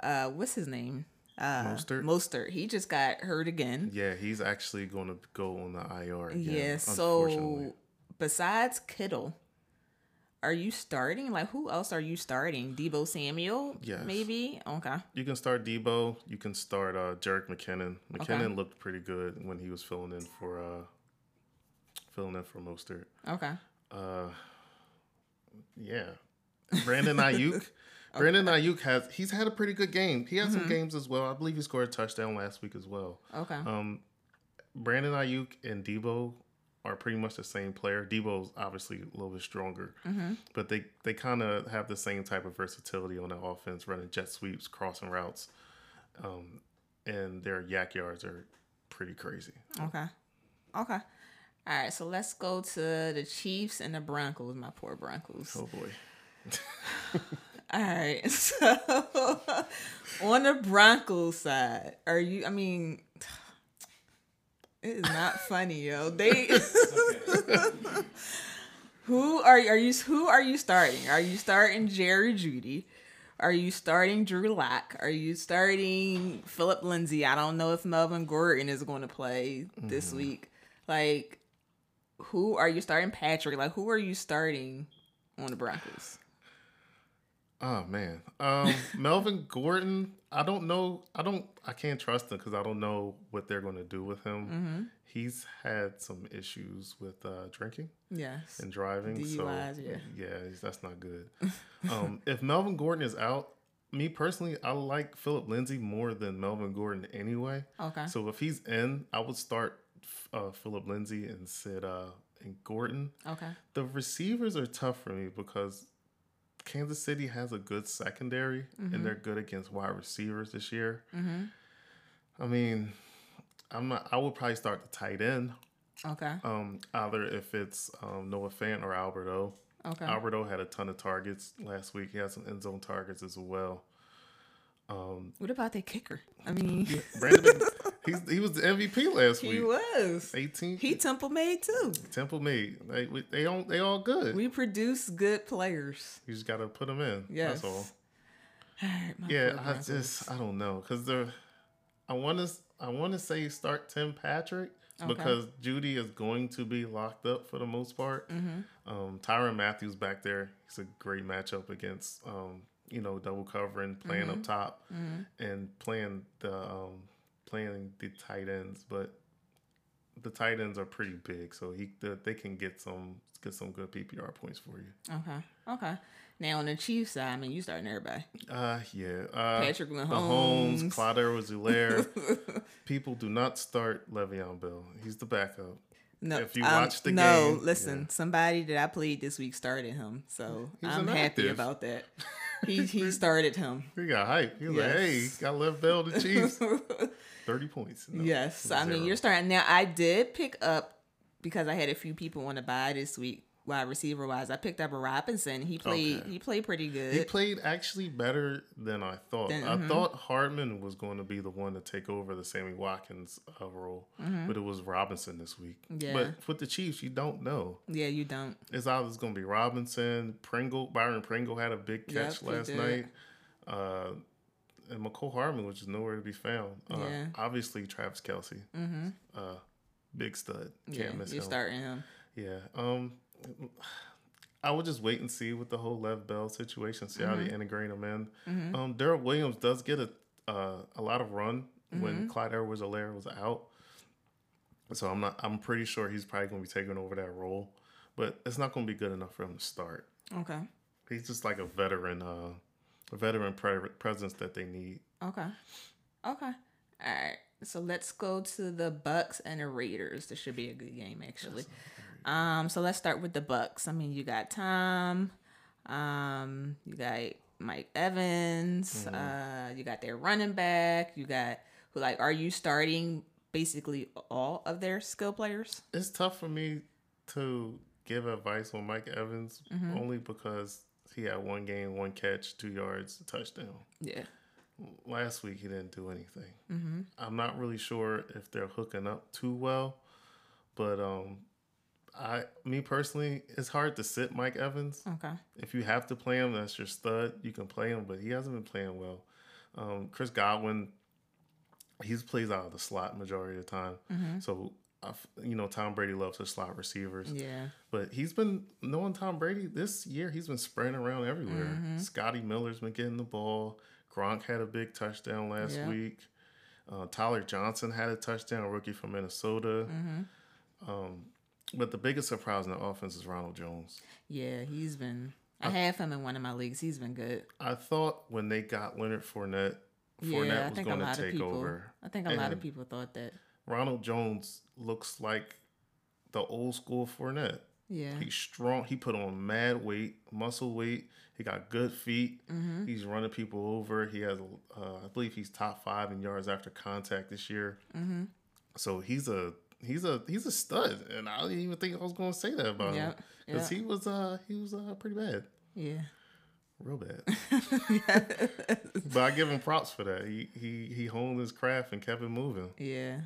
uh, what's his name? Uh, Mostert? Mostert. He just got hurt again. Yeah, he's actually going to go on the IR. Again, Yeah. So, besides Kittle, are you starting? Like, who else are you starting? Deebo Samuel? Yes. Maybe? Okay. you can start Deebo. You can start uh, Jerick McKinnon. McKinnon looked pretty good when he was filling in for uh, filling in for Mostert. Okay. Uh, yeah, Brandon Aiyuk. Brandon Aiyuk has he's had a pretty good game. He had Mm-hmm. some games as well. I believe he scored a touchdown last week as well. Okay. Um, Brandon Aiyuk and Deebo are pretty much the same player. Deebo's obviously a little bit stronger, Mm-hmm. but they they kind of have the same type of versatility on the offense, running jet sweeps, crossing routes, um, and their YAC yards are pretty crazy. Okay. Okay. All right, so let's go to the Chiefs and the Broncos. My poor Broncos. Oh boy. All right. So on the Broncos side, are you I mean it is not funny, yo. They Who are are you who are you starting? Are you starting Jerry Jeudy? Are you starting Drew Lock? Are you starting Phillip Lindsay? I don't know if Melvin Gordon is going to play this week. Like, who are you starting? Patrick? Like, who are you starting on the Broncos? Oh man, um, Melvin Gordon. I don't know. I don't. I can't trust him because I don't know what they're going to do with him. Mm-hmm. He's had some issues with uh, drinking Yes. and driving. so yeah. yeah, that's not good. um, if Melvin Gordon is out, me personally, I like Phillip Lindsay more than Melvin Gordon anyway. Okay. So if he's in, I would start uh, Phillip Lindsay and sit uh, and Gordon. Okay. The receivers are tough for me because Kansas City has a good secondary and they're good against wide receivers this year. Mm-hmm. I mean, I'm not. I would probably start the tight end. Okay. Um, either if it's um, Noah Fant or Alberto. Okay. Alberto had a ton of targets last week. He had some end zone targets as well. What about that kicker? I mean, Brandon, he's, he was the MVP last he week. He was. 18. He Temple made too. Temple made. They we- they all they all good. We produce good players. you just got to put them in. Yes. That's all. All right, Yeah, I just I don't know because they're. I want to I want to say start Tim Patrick Okay. because Jeudy is going to be locked up for the most part. Mm-hmm. Um, Tyrann Mathieu back there, he's a great matchup against um, you know double covering, playing Mm-hmm. up top, and playing the um, playing the tight ends, but the tight ends are pretty big, so he the, they can get some get some good PPR points for you. Okay. Okay. Now on the Chiefs side, I mean, you starting everybody. Uh yeah. Uh, Patrick Mahomes, Mahomes. Clyde Edwards-Helaire. People do not start Le'Veon Bell. He's the backup. No, If you um, watch the no, game, listen. yeah. Somebody that I played this week started him, so I'm happy about that. He he started him. He got hype. He was like, "Hey, Yes. got left Bell the Chiefs, thirty points." No, Yes, I mean zero. you're starting now. I did pick up because I had a few people want to buy this week. Wide receiver wise. I picked up a Robinson. He played. Okay. He played pretty good. He played actually better than I thought. Than- I mhm. thought Hardman was going to be the one to take over the Sammy Watkins uh, role, but it was Robinson this week. Mm-hmm. Yeah. But with the Chiefs, you don't know. yeah, you don't. It's either going to be Robinson, Pringle. Byron Pringle had a big catch Yep, last night. Uh, and Mecole Hardman, which is nowhere to be found. Uh, Yeah. Obviously, Travis Kelce, Mm-hmm. uh, big stud. Can't Yeah, miss you're him. starting him. Yeah. Um, I would just wait and see with the whole Lev Bell situation, see how Mm-hmm. they integrate him in. Um, Darrel Williams does get a uh, a lot of run Mm-hmm. when Clyde Edwards Helaire was out. So I'm not. I'm pretty sure he's probably going to be taking over that role, but it's not going to be good enough for him to start. Okay. He's just like a veteran, uh, a veteran pre- presence that they need. Okay. Okay. All right. So let's go to the Bucks and the Raiders. This should be a good game, actually. Um. So let's start with the Bucks. I mean, you got Tom. Um. You got Mike Evans. Uh. You got their running back. You got who? Like, are you starting basically all of their skill players? It's tough for me to give advice on Mike Evans only because he had one game, one catch, two yards, a touchdown. Yeah. last week he didn't do anything. Mm-hmm. I'm not really sure if they're hooking up too well, but um, I, me personally, it's hard to sit Mike Evans. Okay. If you have to play him, that's your stud. You can play him, but he hasn't been playing well. Um, Chris Godwin, he's plays out of the slot majority of the time. So, I f- you know, Tom Brady loves his slot receivers. Yeah. But he's been knowing Tom Brady this year. He's been spreading around everywhere. Mm-hmm. Scotty Miller's been getting the ball. Gronk had a big touchdown last Yeah. week. Uh, Tyler Johnson had a touchdown, rookie from Minnesota. Mm-hmm. Um, but the biggest surprise in the offense is Ronald Jones. Yeah. He's been. I have him in one of my leagues. He's been good. I thought when they got Leonard Fournette, Yeah, Fournette I was think a going to lot of take people. over. I think a lot of people thought that. Ronald Jones looks like the old school Fournette. Yeah. He's strong. He put on mad weight, muscle weight. He got good feet. Mm-hmm. He's running people over. He has, uh, I believe, he's top five in yards after contact this year. Mm-hmm. So he's a he's a he's a stud, and I didn't even think I was going to say that about him because yep. he was uh he was uh pretty bad, Yeah. real bad. but I give him props for that. He he he honed his craft and kept it moving. Yeah.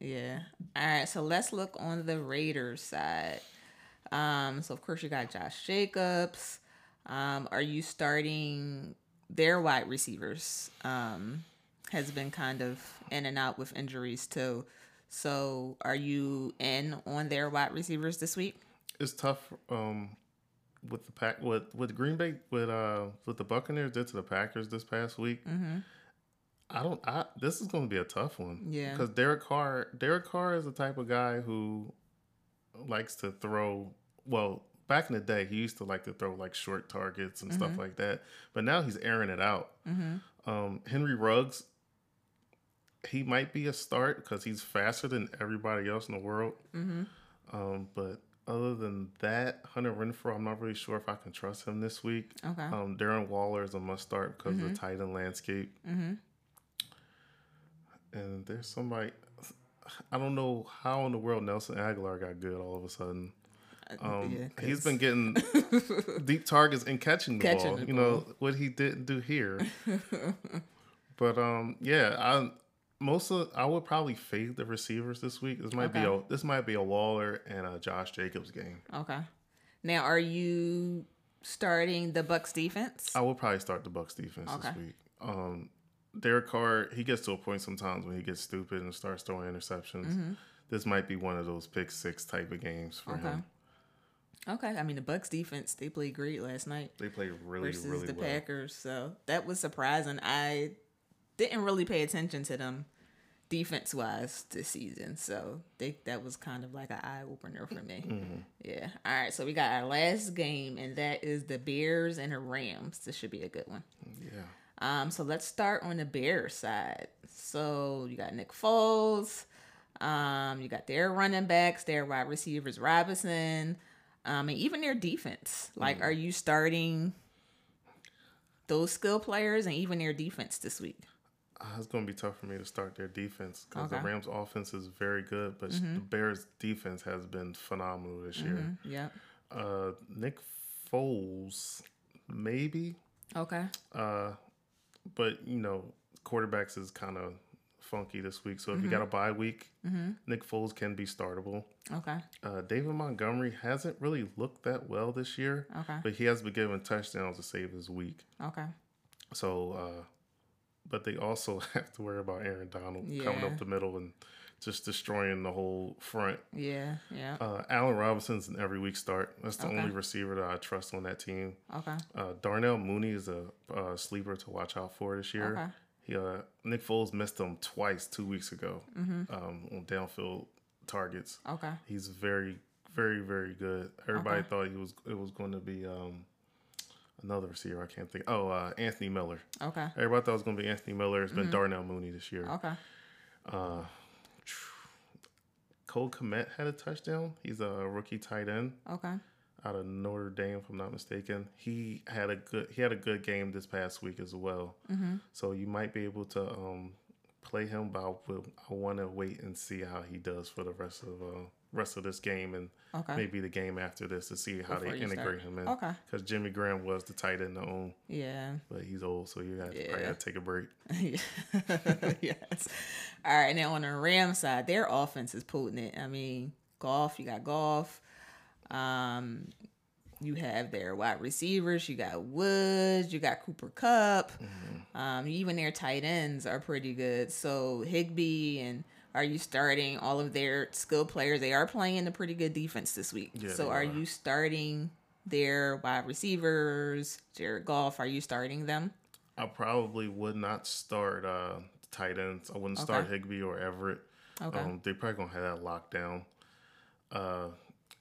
Yeah. All right. So let's look on the Raiders side. Um, so of course you got Josh Jacobs. Um, are you starting their wide receivers? Um, has been kind of in and out with injuries too. So are you in on their wide receivers this week? It's tough um with the pack with with Green Bay with uh with the Buccaneers did to the Packers this past week. Mm-hmm. I don't. I this is going to be a tough one. Yeah. Because Derek Carr, Derek Carr is the type of guy who likes to throw. Well, back in the day, he used to like to throw like short targets and Mm-hmm. stuff like that. But now he's airing it out. Mm-hmm. Um, Henry Ruggs, he might be a start because he's faster than everybody else in the world. Mm-hmm. Um, but other than that, Hunter Renfrow, I'm not really sure if I can trust him this week. Okay. Um, Darren Waller is a must start because of the tight end landscape. Mm-hmm. And there's somebody, I don't know how in the world Nelson Agholor got good all of a sudden. Um, yeah, he's been getting deep targets and catching the Catching ball. the you know what he didn't do here. but um, yeah, I most of I would probably fade the receivers this week. This might be a this might be a Waller and a Josh Jacobs game. Okay. Now, are you starting the Bucks defense? I will probably start the Bucks defense this week. Um, Derek Carr, he gets to a point sometimes when he gets stupid and starts throwing interceptions. This might be one of those pick six type of games for Mm-hmm. Okay. him. Okay. I mean, the Bucks defense they played great last night They played really, versus really the well. Packers, so that was surprising. I didn't really pay attention to them defense wise this season, so they that was kind of like an eye opener for me. Mm-hmm. Yeah. All right. So we got our last game, and that is the Bears and the Rams. This should be a good one. Yeah. Um, so let's start on the Bears side. So you got Nick Foles, um, you got their running backs, their wide receivers, Robinson, um, and even their defense. Like, are you starting those skill players and even their defense this week? Uh, it's going to be tough for me to start their defense because Okay. Mm-hmm. the Rams' offense is very good, but the Bears' defense has been phenomenal this year. Yeah. Uh, Nick Foles, maybe. Okay. Uh, but you know, quarterbacks is kind of funky this week. So if you got a bye week, Nick Foles can be startable. Okay. Uh, David Montgomery hasn't really looked that well this year, Okay. but he has been given touchdowns to save his week. Okay. So, uh, but they also have to worry about Aaron Donald coming up the middle and just destroying the whole front. Yeah. Yeah. Uh, Allen Robinson's an every week start. That's the Okay. only receiver that I trust on that team. Okay. Uh, Darnell Mooney is a uh, sleeper to watch out for this year. Okay. He, uh, Nick Foles missed him twice two weeks ago Mm-hmm. um, on downfield targets. Okay. He's very, very, very good. Everybody Okay. thought he was it was going to be um, another receiver. I can't think. Oh, uh, Anthony Miller. Okay. Everybody thought it was going to be Anthony Miller. It's Mm-hmm. been Darnell Mooney this year. Okay. Cole Kmet had a touchdown. He's a rookie tight end Okay. out of Notre Dame, if I'm not mistaken. He had a good he had a good game this past week as well. Mm-hmm. So you might be able to um, play him, but I, I want to wait and see how he does for the rest of uh, rest of this game and Okay. maybe the game after this to see how Before they integrate start. him in. Okay. Because Jimmy Graham was the tight end to own, Yeah. but he's old, so you got Yeah. to take a break. yes. All right. Now on the Ram side, their offense is potent. I mean, Goff. You got Goff. Um, you have their wide receivers. You got Woods. You got Cooper Kupp. Mm-hmm. Um, even their tight ends are pretty good. So Higbee and are you starting all of their skill players? They are playing a pretty good defense this week. Yeah, so are are. you starting their wide receivers? Jared Goff, are you starting them? I probably would not start uh, tight ends. I wouldn't start Higbee or Everett. Okay. Um, they probably gonna have that lockdown. Uh,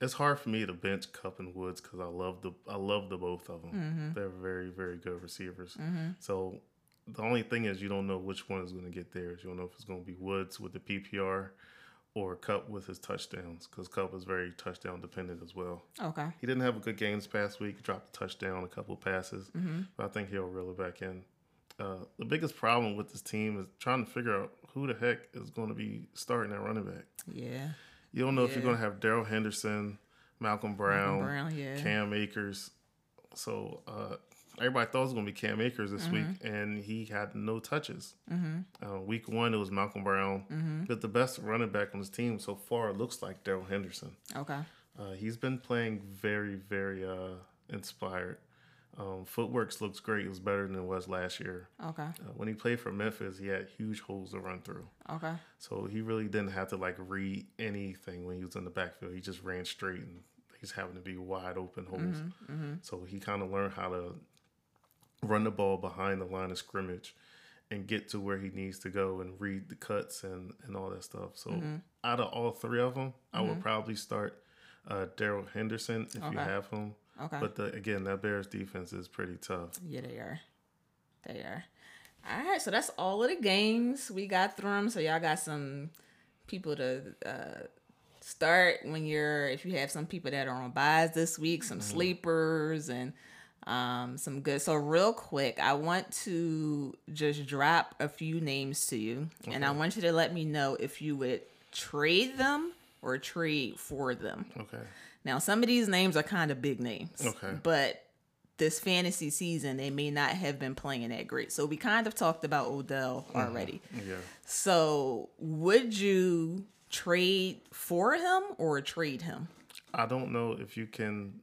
it's hard for me to bench Kupp and Woods because I love the I love the both of them. Mm-hmm. They're very very good receivers. So the only thing is you don't know which one is going to get theirs. You don't know if it's going to be Woods with the PPR or Kupp with his touchdowns because Kupp is very touchdown dependent as well. Okay. He didn't have a good game this past week. Dropped a touchdown, a couple of passes, Mm-hmm. but I think he'll reel it back in. Uh, the biggest problem with this team is trying to figure out who the heck is going to be starting at running back. Yeah. You don't know if you're going to have Darrell Henderson, Malcolm Brown, Brown, yeah. Cam Akers. So uh, everybody thought it was going to be Cam Akers this week, Mm-hmm. and he had no touches. Uh, week one, it was Malcolm Brown. Mm-hmm. But the best running back on his team so far looks like Darrell Henderson. Okay. Uh, he's been playing very, very uh, inspired. Um, footwork looks great. It was better than it was last year. Okay. Uh, when he played for Memphis, he had huge holes to run through. Okay. So he really didn't have to like read anything when he was in the backfield. He just ran straight and he's having to be wide open holes. So he kind of learned how to run the ball behind the line of scrimmage and get to where he needs to go and read the cuts and, and all that stuff. So out of all three of them, I would probably start uh, Darrell Henderson if you have him. Okay. But the, again, that Bears defense is pretty tough. Yeah, they are. They are. All right, so that's all of the games we got through them. So y'all got some people to uh, start when you're if you have some people that are on buys this week, some sleepers and um, some good. So real quick, I want to just drop a few names to you, and I want you to let me know if you would trade them or trade for them. Okay. Now, some of these names are kind of big names. Okay. But this fantasy season, they may not have been playing that great. So we kind of talked about Odell already. Yeah. So would you trade for him or trade him? I don't know if you can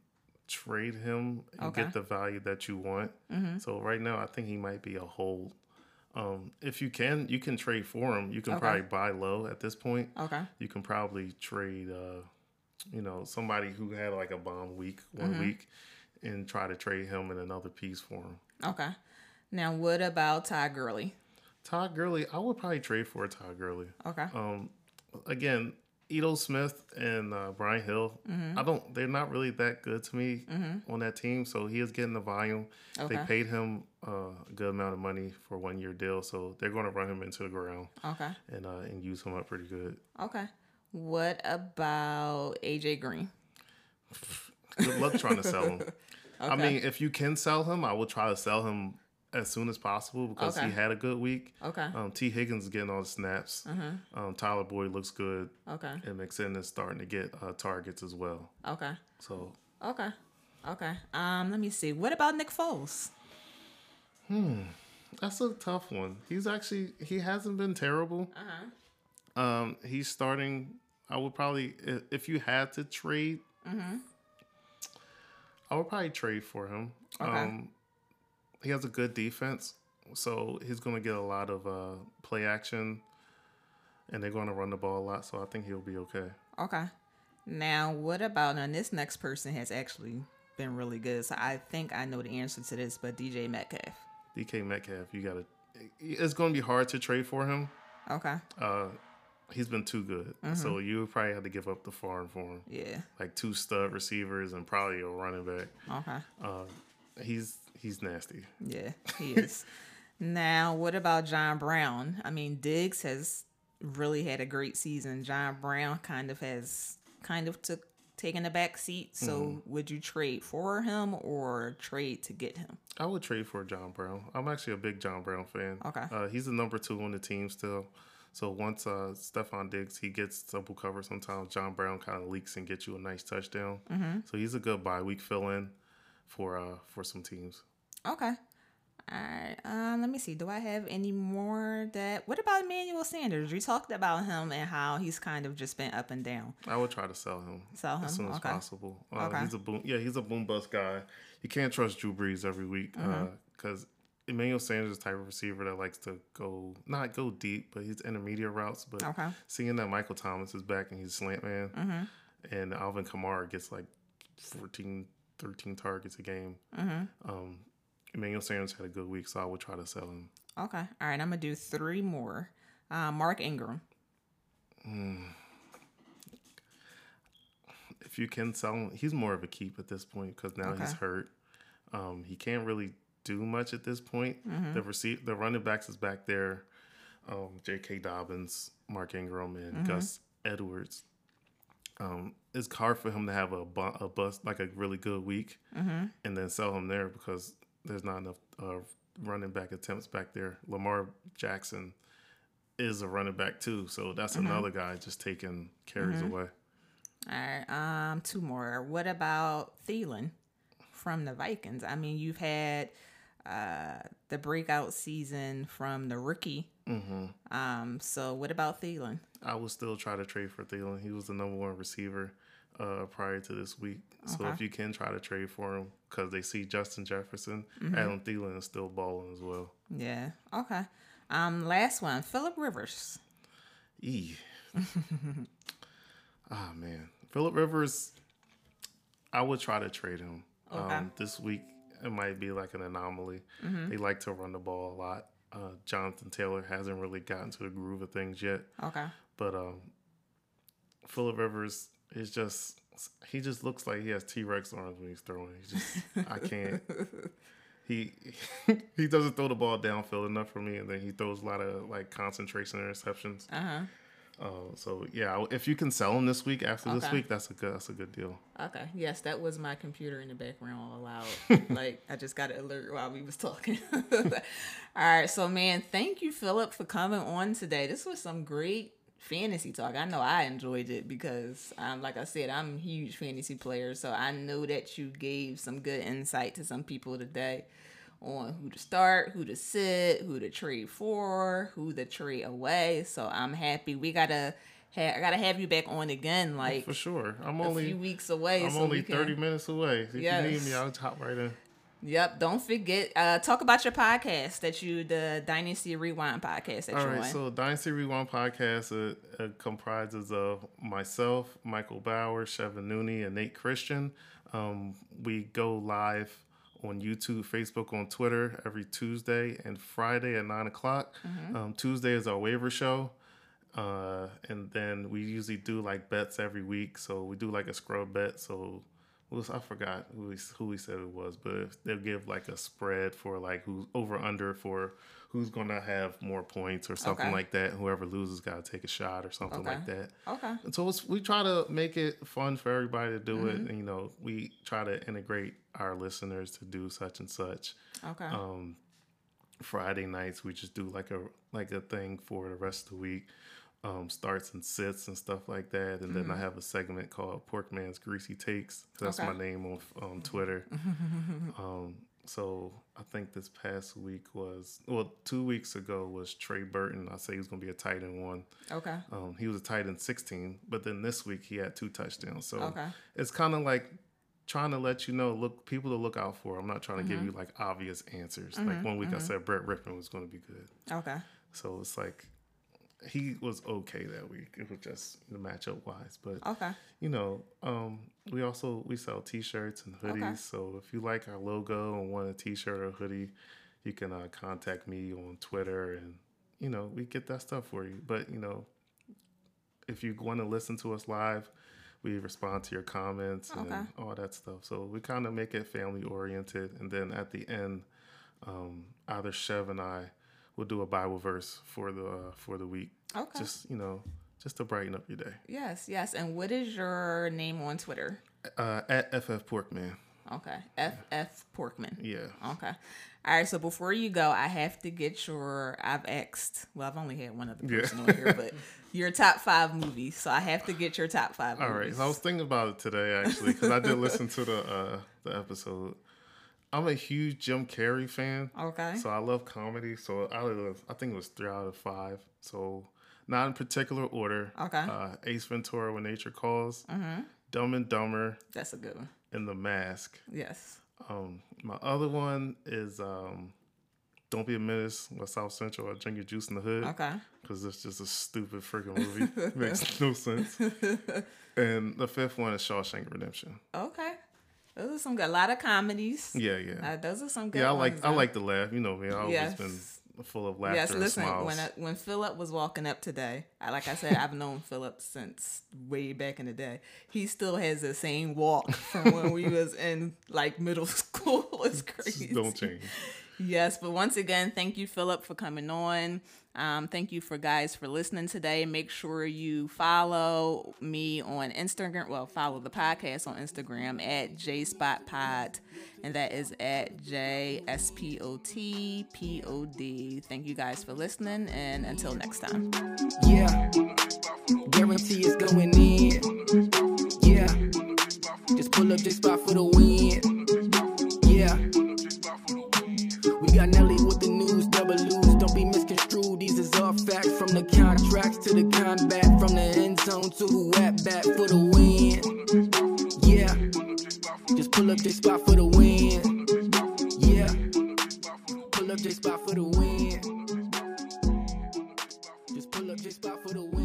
trade him and Okay. get the value that you want. So right now, I think he might be a hold. Um, if you can, you can trade for him. You can Okay. probably buy low at this point. Okay. You can probably trade, uh, you know, somebody who had like a bomb week one Mm-hmm. week, and try to trade him in another piece for him. Okay. Now, what about Ty Gurley? Todd Gurley, I would probably trade for Todd Gurley. Okay. Um, again, Ito Smith and uh, Brian Hill, Mm-hmm. I don't. They're not really that good to me on that team. So he is getting the volume. They paid him uh, a good amount of money for one year deal, so they're going to run him into the ground Okay. and uh, and use him up pretty good. Okay. What about AJ Green? Good luck trying to sell him. I mean, if you can sell him, I will try to sell him as soon as possible because Okay. he had a good week. Okay. Um, T. Higgins is getting all the snaps. Uh Um, Tyler Boyd looks good, Okay. and McSinn is starting to get uh, targets as well. Okay. So Okay. Okay. Um, let me see. What about Nick Foles? Hmm, that's a tough one. He's actually he hasn't been terrible. Uh-huh. Um, he's starting. I would probably if you had to trade. Mm-hmm. I would probably trade for him. Okay. Um, he has a good defense, so he's going to get a lot of uh, play action, and they're going to run the ball a lot. So I think he'll be okay. Okay. Now, what about now? This next person has actually been really good, so I think I know the answer to this. But DJ Metcalf. DK Metcalf, you got to. It's going to be hard to trade for him. Okay. Uh, he's been too good, so you probably have to give up the farm for him. Yeah. Like two stud receivers and probably a running back. Okay. Uh, he's he's nasty. Yeah, he is. now, what about John Brown? I mean, Diggs has really had a great season. John Brown kind of has kind of took taken a back seat. So, would you trade for him or trade to get him? I would trade for John Brown. I'm actually a big John Brown fan. Okay. Uh, he's the number two on the team still. So once uh, Stefon Diggs, he gets double cover sometimes. John Brown kind of leaks and gets you a nice touchdown. Mm-hmm. So he's a good bye week fill in for uh, for some teams. Okay. All right. Um, let me see. Do I have any more that what about Emmanuel Sanders? We talked about him and how he's kind of just been up and down. I would try to sell him Sell him? as soon as Okay. possible. Uh, Okay. He's a boom. Yeah, he's a boom bust guy. You can't trust Drew Brees every week Mm-hmm. because Emmanuel Sanders is the type of receiver that likes to go not go deep, but he's intermediate routes. But Okay. seeing that Michael Thomas is back and he's a slant man, Mm-hmm. and Alvin Kamara gets like 14, 13 targets a game. Mm-hmm. Um, Emmanuel Sanders had a good week, so I would try to sell him. Okay. All right. I'm gonna do three more. Uh, Mark Ingram. If you can sell him, he's more of a keep at this point because now he's hurt. Um, he can't really do much at this point. Mm-hmm. The receive the running backs is back there. Um, J.K. Dobbins, Mark Ingram, and Mm-hmm. Gus Edwards. Um, it's hard for him to have a bu- a bust like a really good week Mm-hmm. and then sell him there because there's not enough uh, running back attempts back there. Lamar Jackson is a running back too, so that's Mm-hmm. another guy just taking carries away. All right. Um, two more. What about Thielen from the Vikings? I mean, you've had uh the breakout season from the rookie. Hmm Um, so what about Thielen? I would still try to trade for Thielen. He was the number one receiver uh, prior to this week. So Okay. if you can try to trade for him because they see Justin Jefferson, Mm-hmm. Adam Thielen is still balling as well. Yeah. Okay. Um, last one, Philip Rivers. E. Ah man, Philip Rivers. I would try to trade him. Okay. Um, this week it might be like an anomaly. Mm-hmm. They like to run the ball a lot. Uh, Jonathan Taylor hasn't really gotten to the groove of things yet. Okay. But um, Philip Rivers is just he just looks like he has T Rex arms when he's throwing. He's just I can't. He he doesn't throw the ball downfield enough for me, and then he throws a lot of like concentration interceptions. Uh Uh, so yeah, if you can sell them this week after this week, that's a good that's a good deal. Okay. Yes, that was my computer in the background all loud. like I just got an alert while we was talking. all right. So man, thank you, Phillip, for coming on today. This was some great fantasy talk. I know I enjoyed it because um, like I said, I'm a huge fantasy player. So I know that you gave some good insight to some people today on who to start, who to sit, who to trade for, who to trade away. So I'm happy. We gotta ha- I gotta have you back on again like For sure, I'm only a few weeks away. I'm so only can- thirty minutes away. If you need me, I'll hop right in. Yep. Don't forget. Uh, talk about your podcast that you, the Dynasty Rewind podcast that All you're right, on. so Dynasty Rewind podcast uh, uh, comprises of myself, Michael Bauer, Shevin Nooney, and Nate Christian. Um, we go live on YouTube, Facebook, on Twitter every Tuesday and Friday at nine o'clock. Um, Tuesday is our waiver show. Uh, and then we usually do like bets every week. So we do like a scrub bet. So was, I forgot who we, who we said it was, but they'll give like a spread for like who's over under for who's gonna have more points or something Okay. like that. Whoever loses got to take a shot or something like Okay. that. okay. And so it's, we try to make it fun for everybody to do Mm-hmm. it. And, you know, we try to integrate our listeners to do such and such. Okay. Um, Friday nights we just do like a like a thing for the rest of the week. um, starts and sits and stuff like that. And then I have a segment called Porkman's Greasy Takes. That's Okay. my name on on Twitter. um, so I think this past week was well, two weeks ago was Trey Burton. I say he was going to be a tight end one. Okay. Um, he was a tight end 16, but then this week he had two touchdowns. So Okay. it's kind of like trying to let you know, look, people to look out for. I'm not trying to give mm-hmm. you like obvious answers. Like mm-hmm. one week I mm-hmm. said Brett Rypien was going to be good. Okay. So it's like he was okay that week. It was just the matchup wise, but Okay. you know, um, we also we sell T-shirts and hoodies. Okay. So if you like our logo and want a T-shirt or hoodie, you can uh, contact me on Twitter, and you know we get that stuff for you. But you know, if you want to listen to us live, we respond to your comments Okay. and all that stuff. So we kind of make it family oriented, and then at the end, um, either Chev and I will do a Bible verse for the uh, for the week. Okay. Just you know, just to brighten up your day. Yes, yes. And what is your name on Twitter? Uh, at FF Porkman. Okay. FF Porkman. Yeah. Okay. All right. So before you go, I have to get your. I've asked. Well, I've only had one other Yeah. person on here, but your top five movies. So I have to get your top five. All right. movies. So I was thinking about it today actually because I did listen to the uh, the episode. I'm a huge Jim Carrey fan. Okay. So I love comedy. So of the, I think it was three out of five. So not in particular order. Okay. Uh, Ace Ventura: When Nature Calls. Mm-hmm. Dumb and Dumber That's a good one. and The Mask. Yes. Um, my other one is um, Don't Be a Menace with South Central or Drink Your Juice in the Hood. Okay. because it's just a stupid freaking movie. Makes no sense. And the fifth one is Shawshank Redemption. Okay. Those are some good. A lot of comedies. Yeah, yeah, Uh, those are some good. yeah. I ones, like I like to laugh. You know me. I always Yes. been full of laughter Yes, and listen. smiles. When I, when Phillip was walking up today, I, like I said, I've known Phillip since way back in the day. He still has the same walk from when we was in like middle school. It's crazy. Don't change. Yes, but once again, thank you, Phillip, for coming on. Um, thank you for guys for listening today. Make sure you follow me on Instagram. Well, follow the podcast on Instagram at jspotpod, and that is at j s p o t p o d. Thank you guys for listening, and until next time. Yeah. Guarantee it's going in. Yeah. Just pull up J spot for the win. got Nelly with the news, double lose. Don't be misconstrued, these is all facts. From the contracts to the combat, from the end zone to the at for the win. Yeah, just pull up this spot for the win. Yeah, pull up this spot for the win. Just pull up this spot for the win.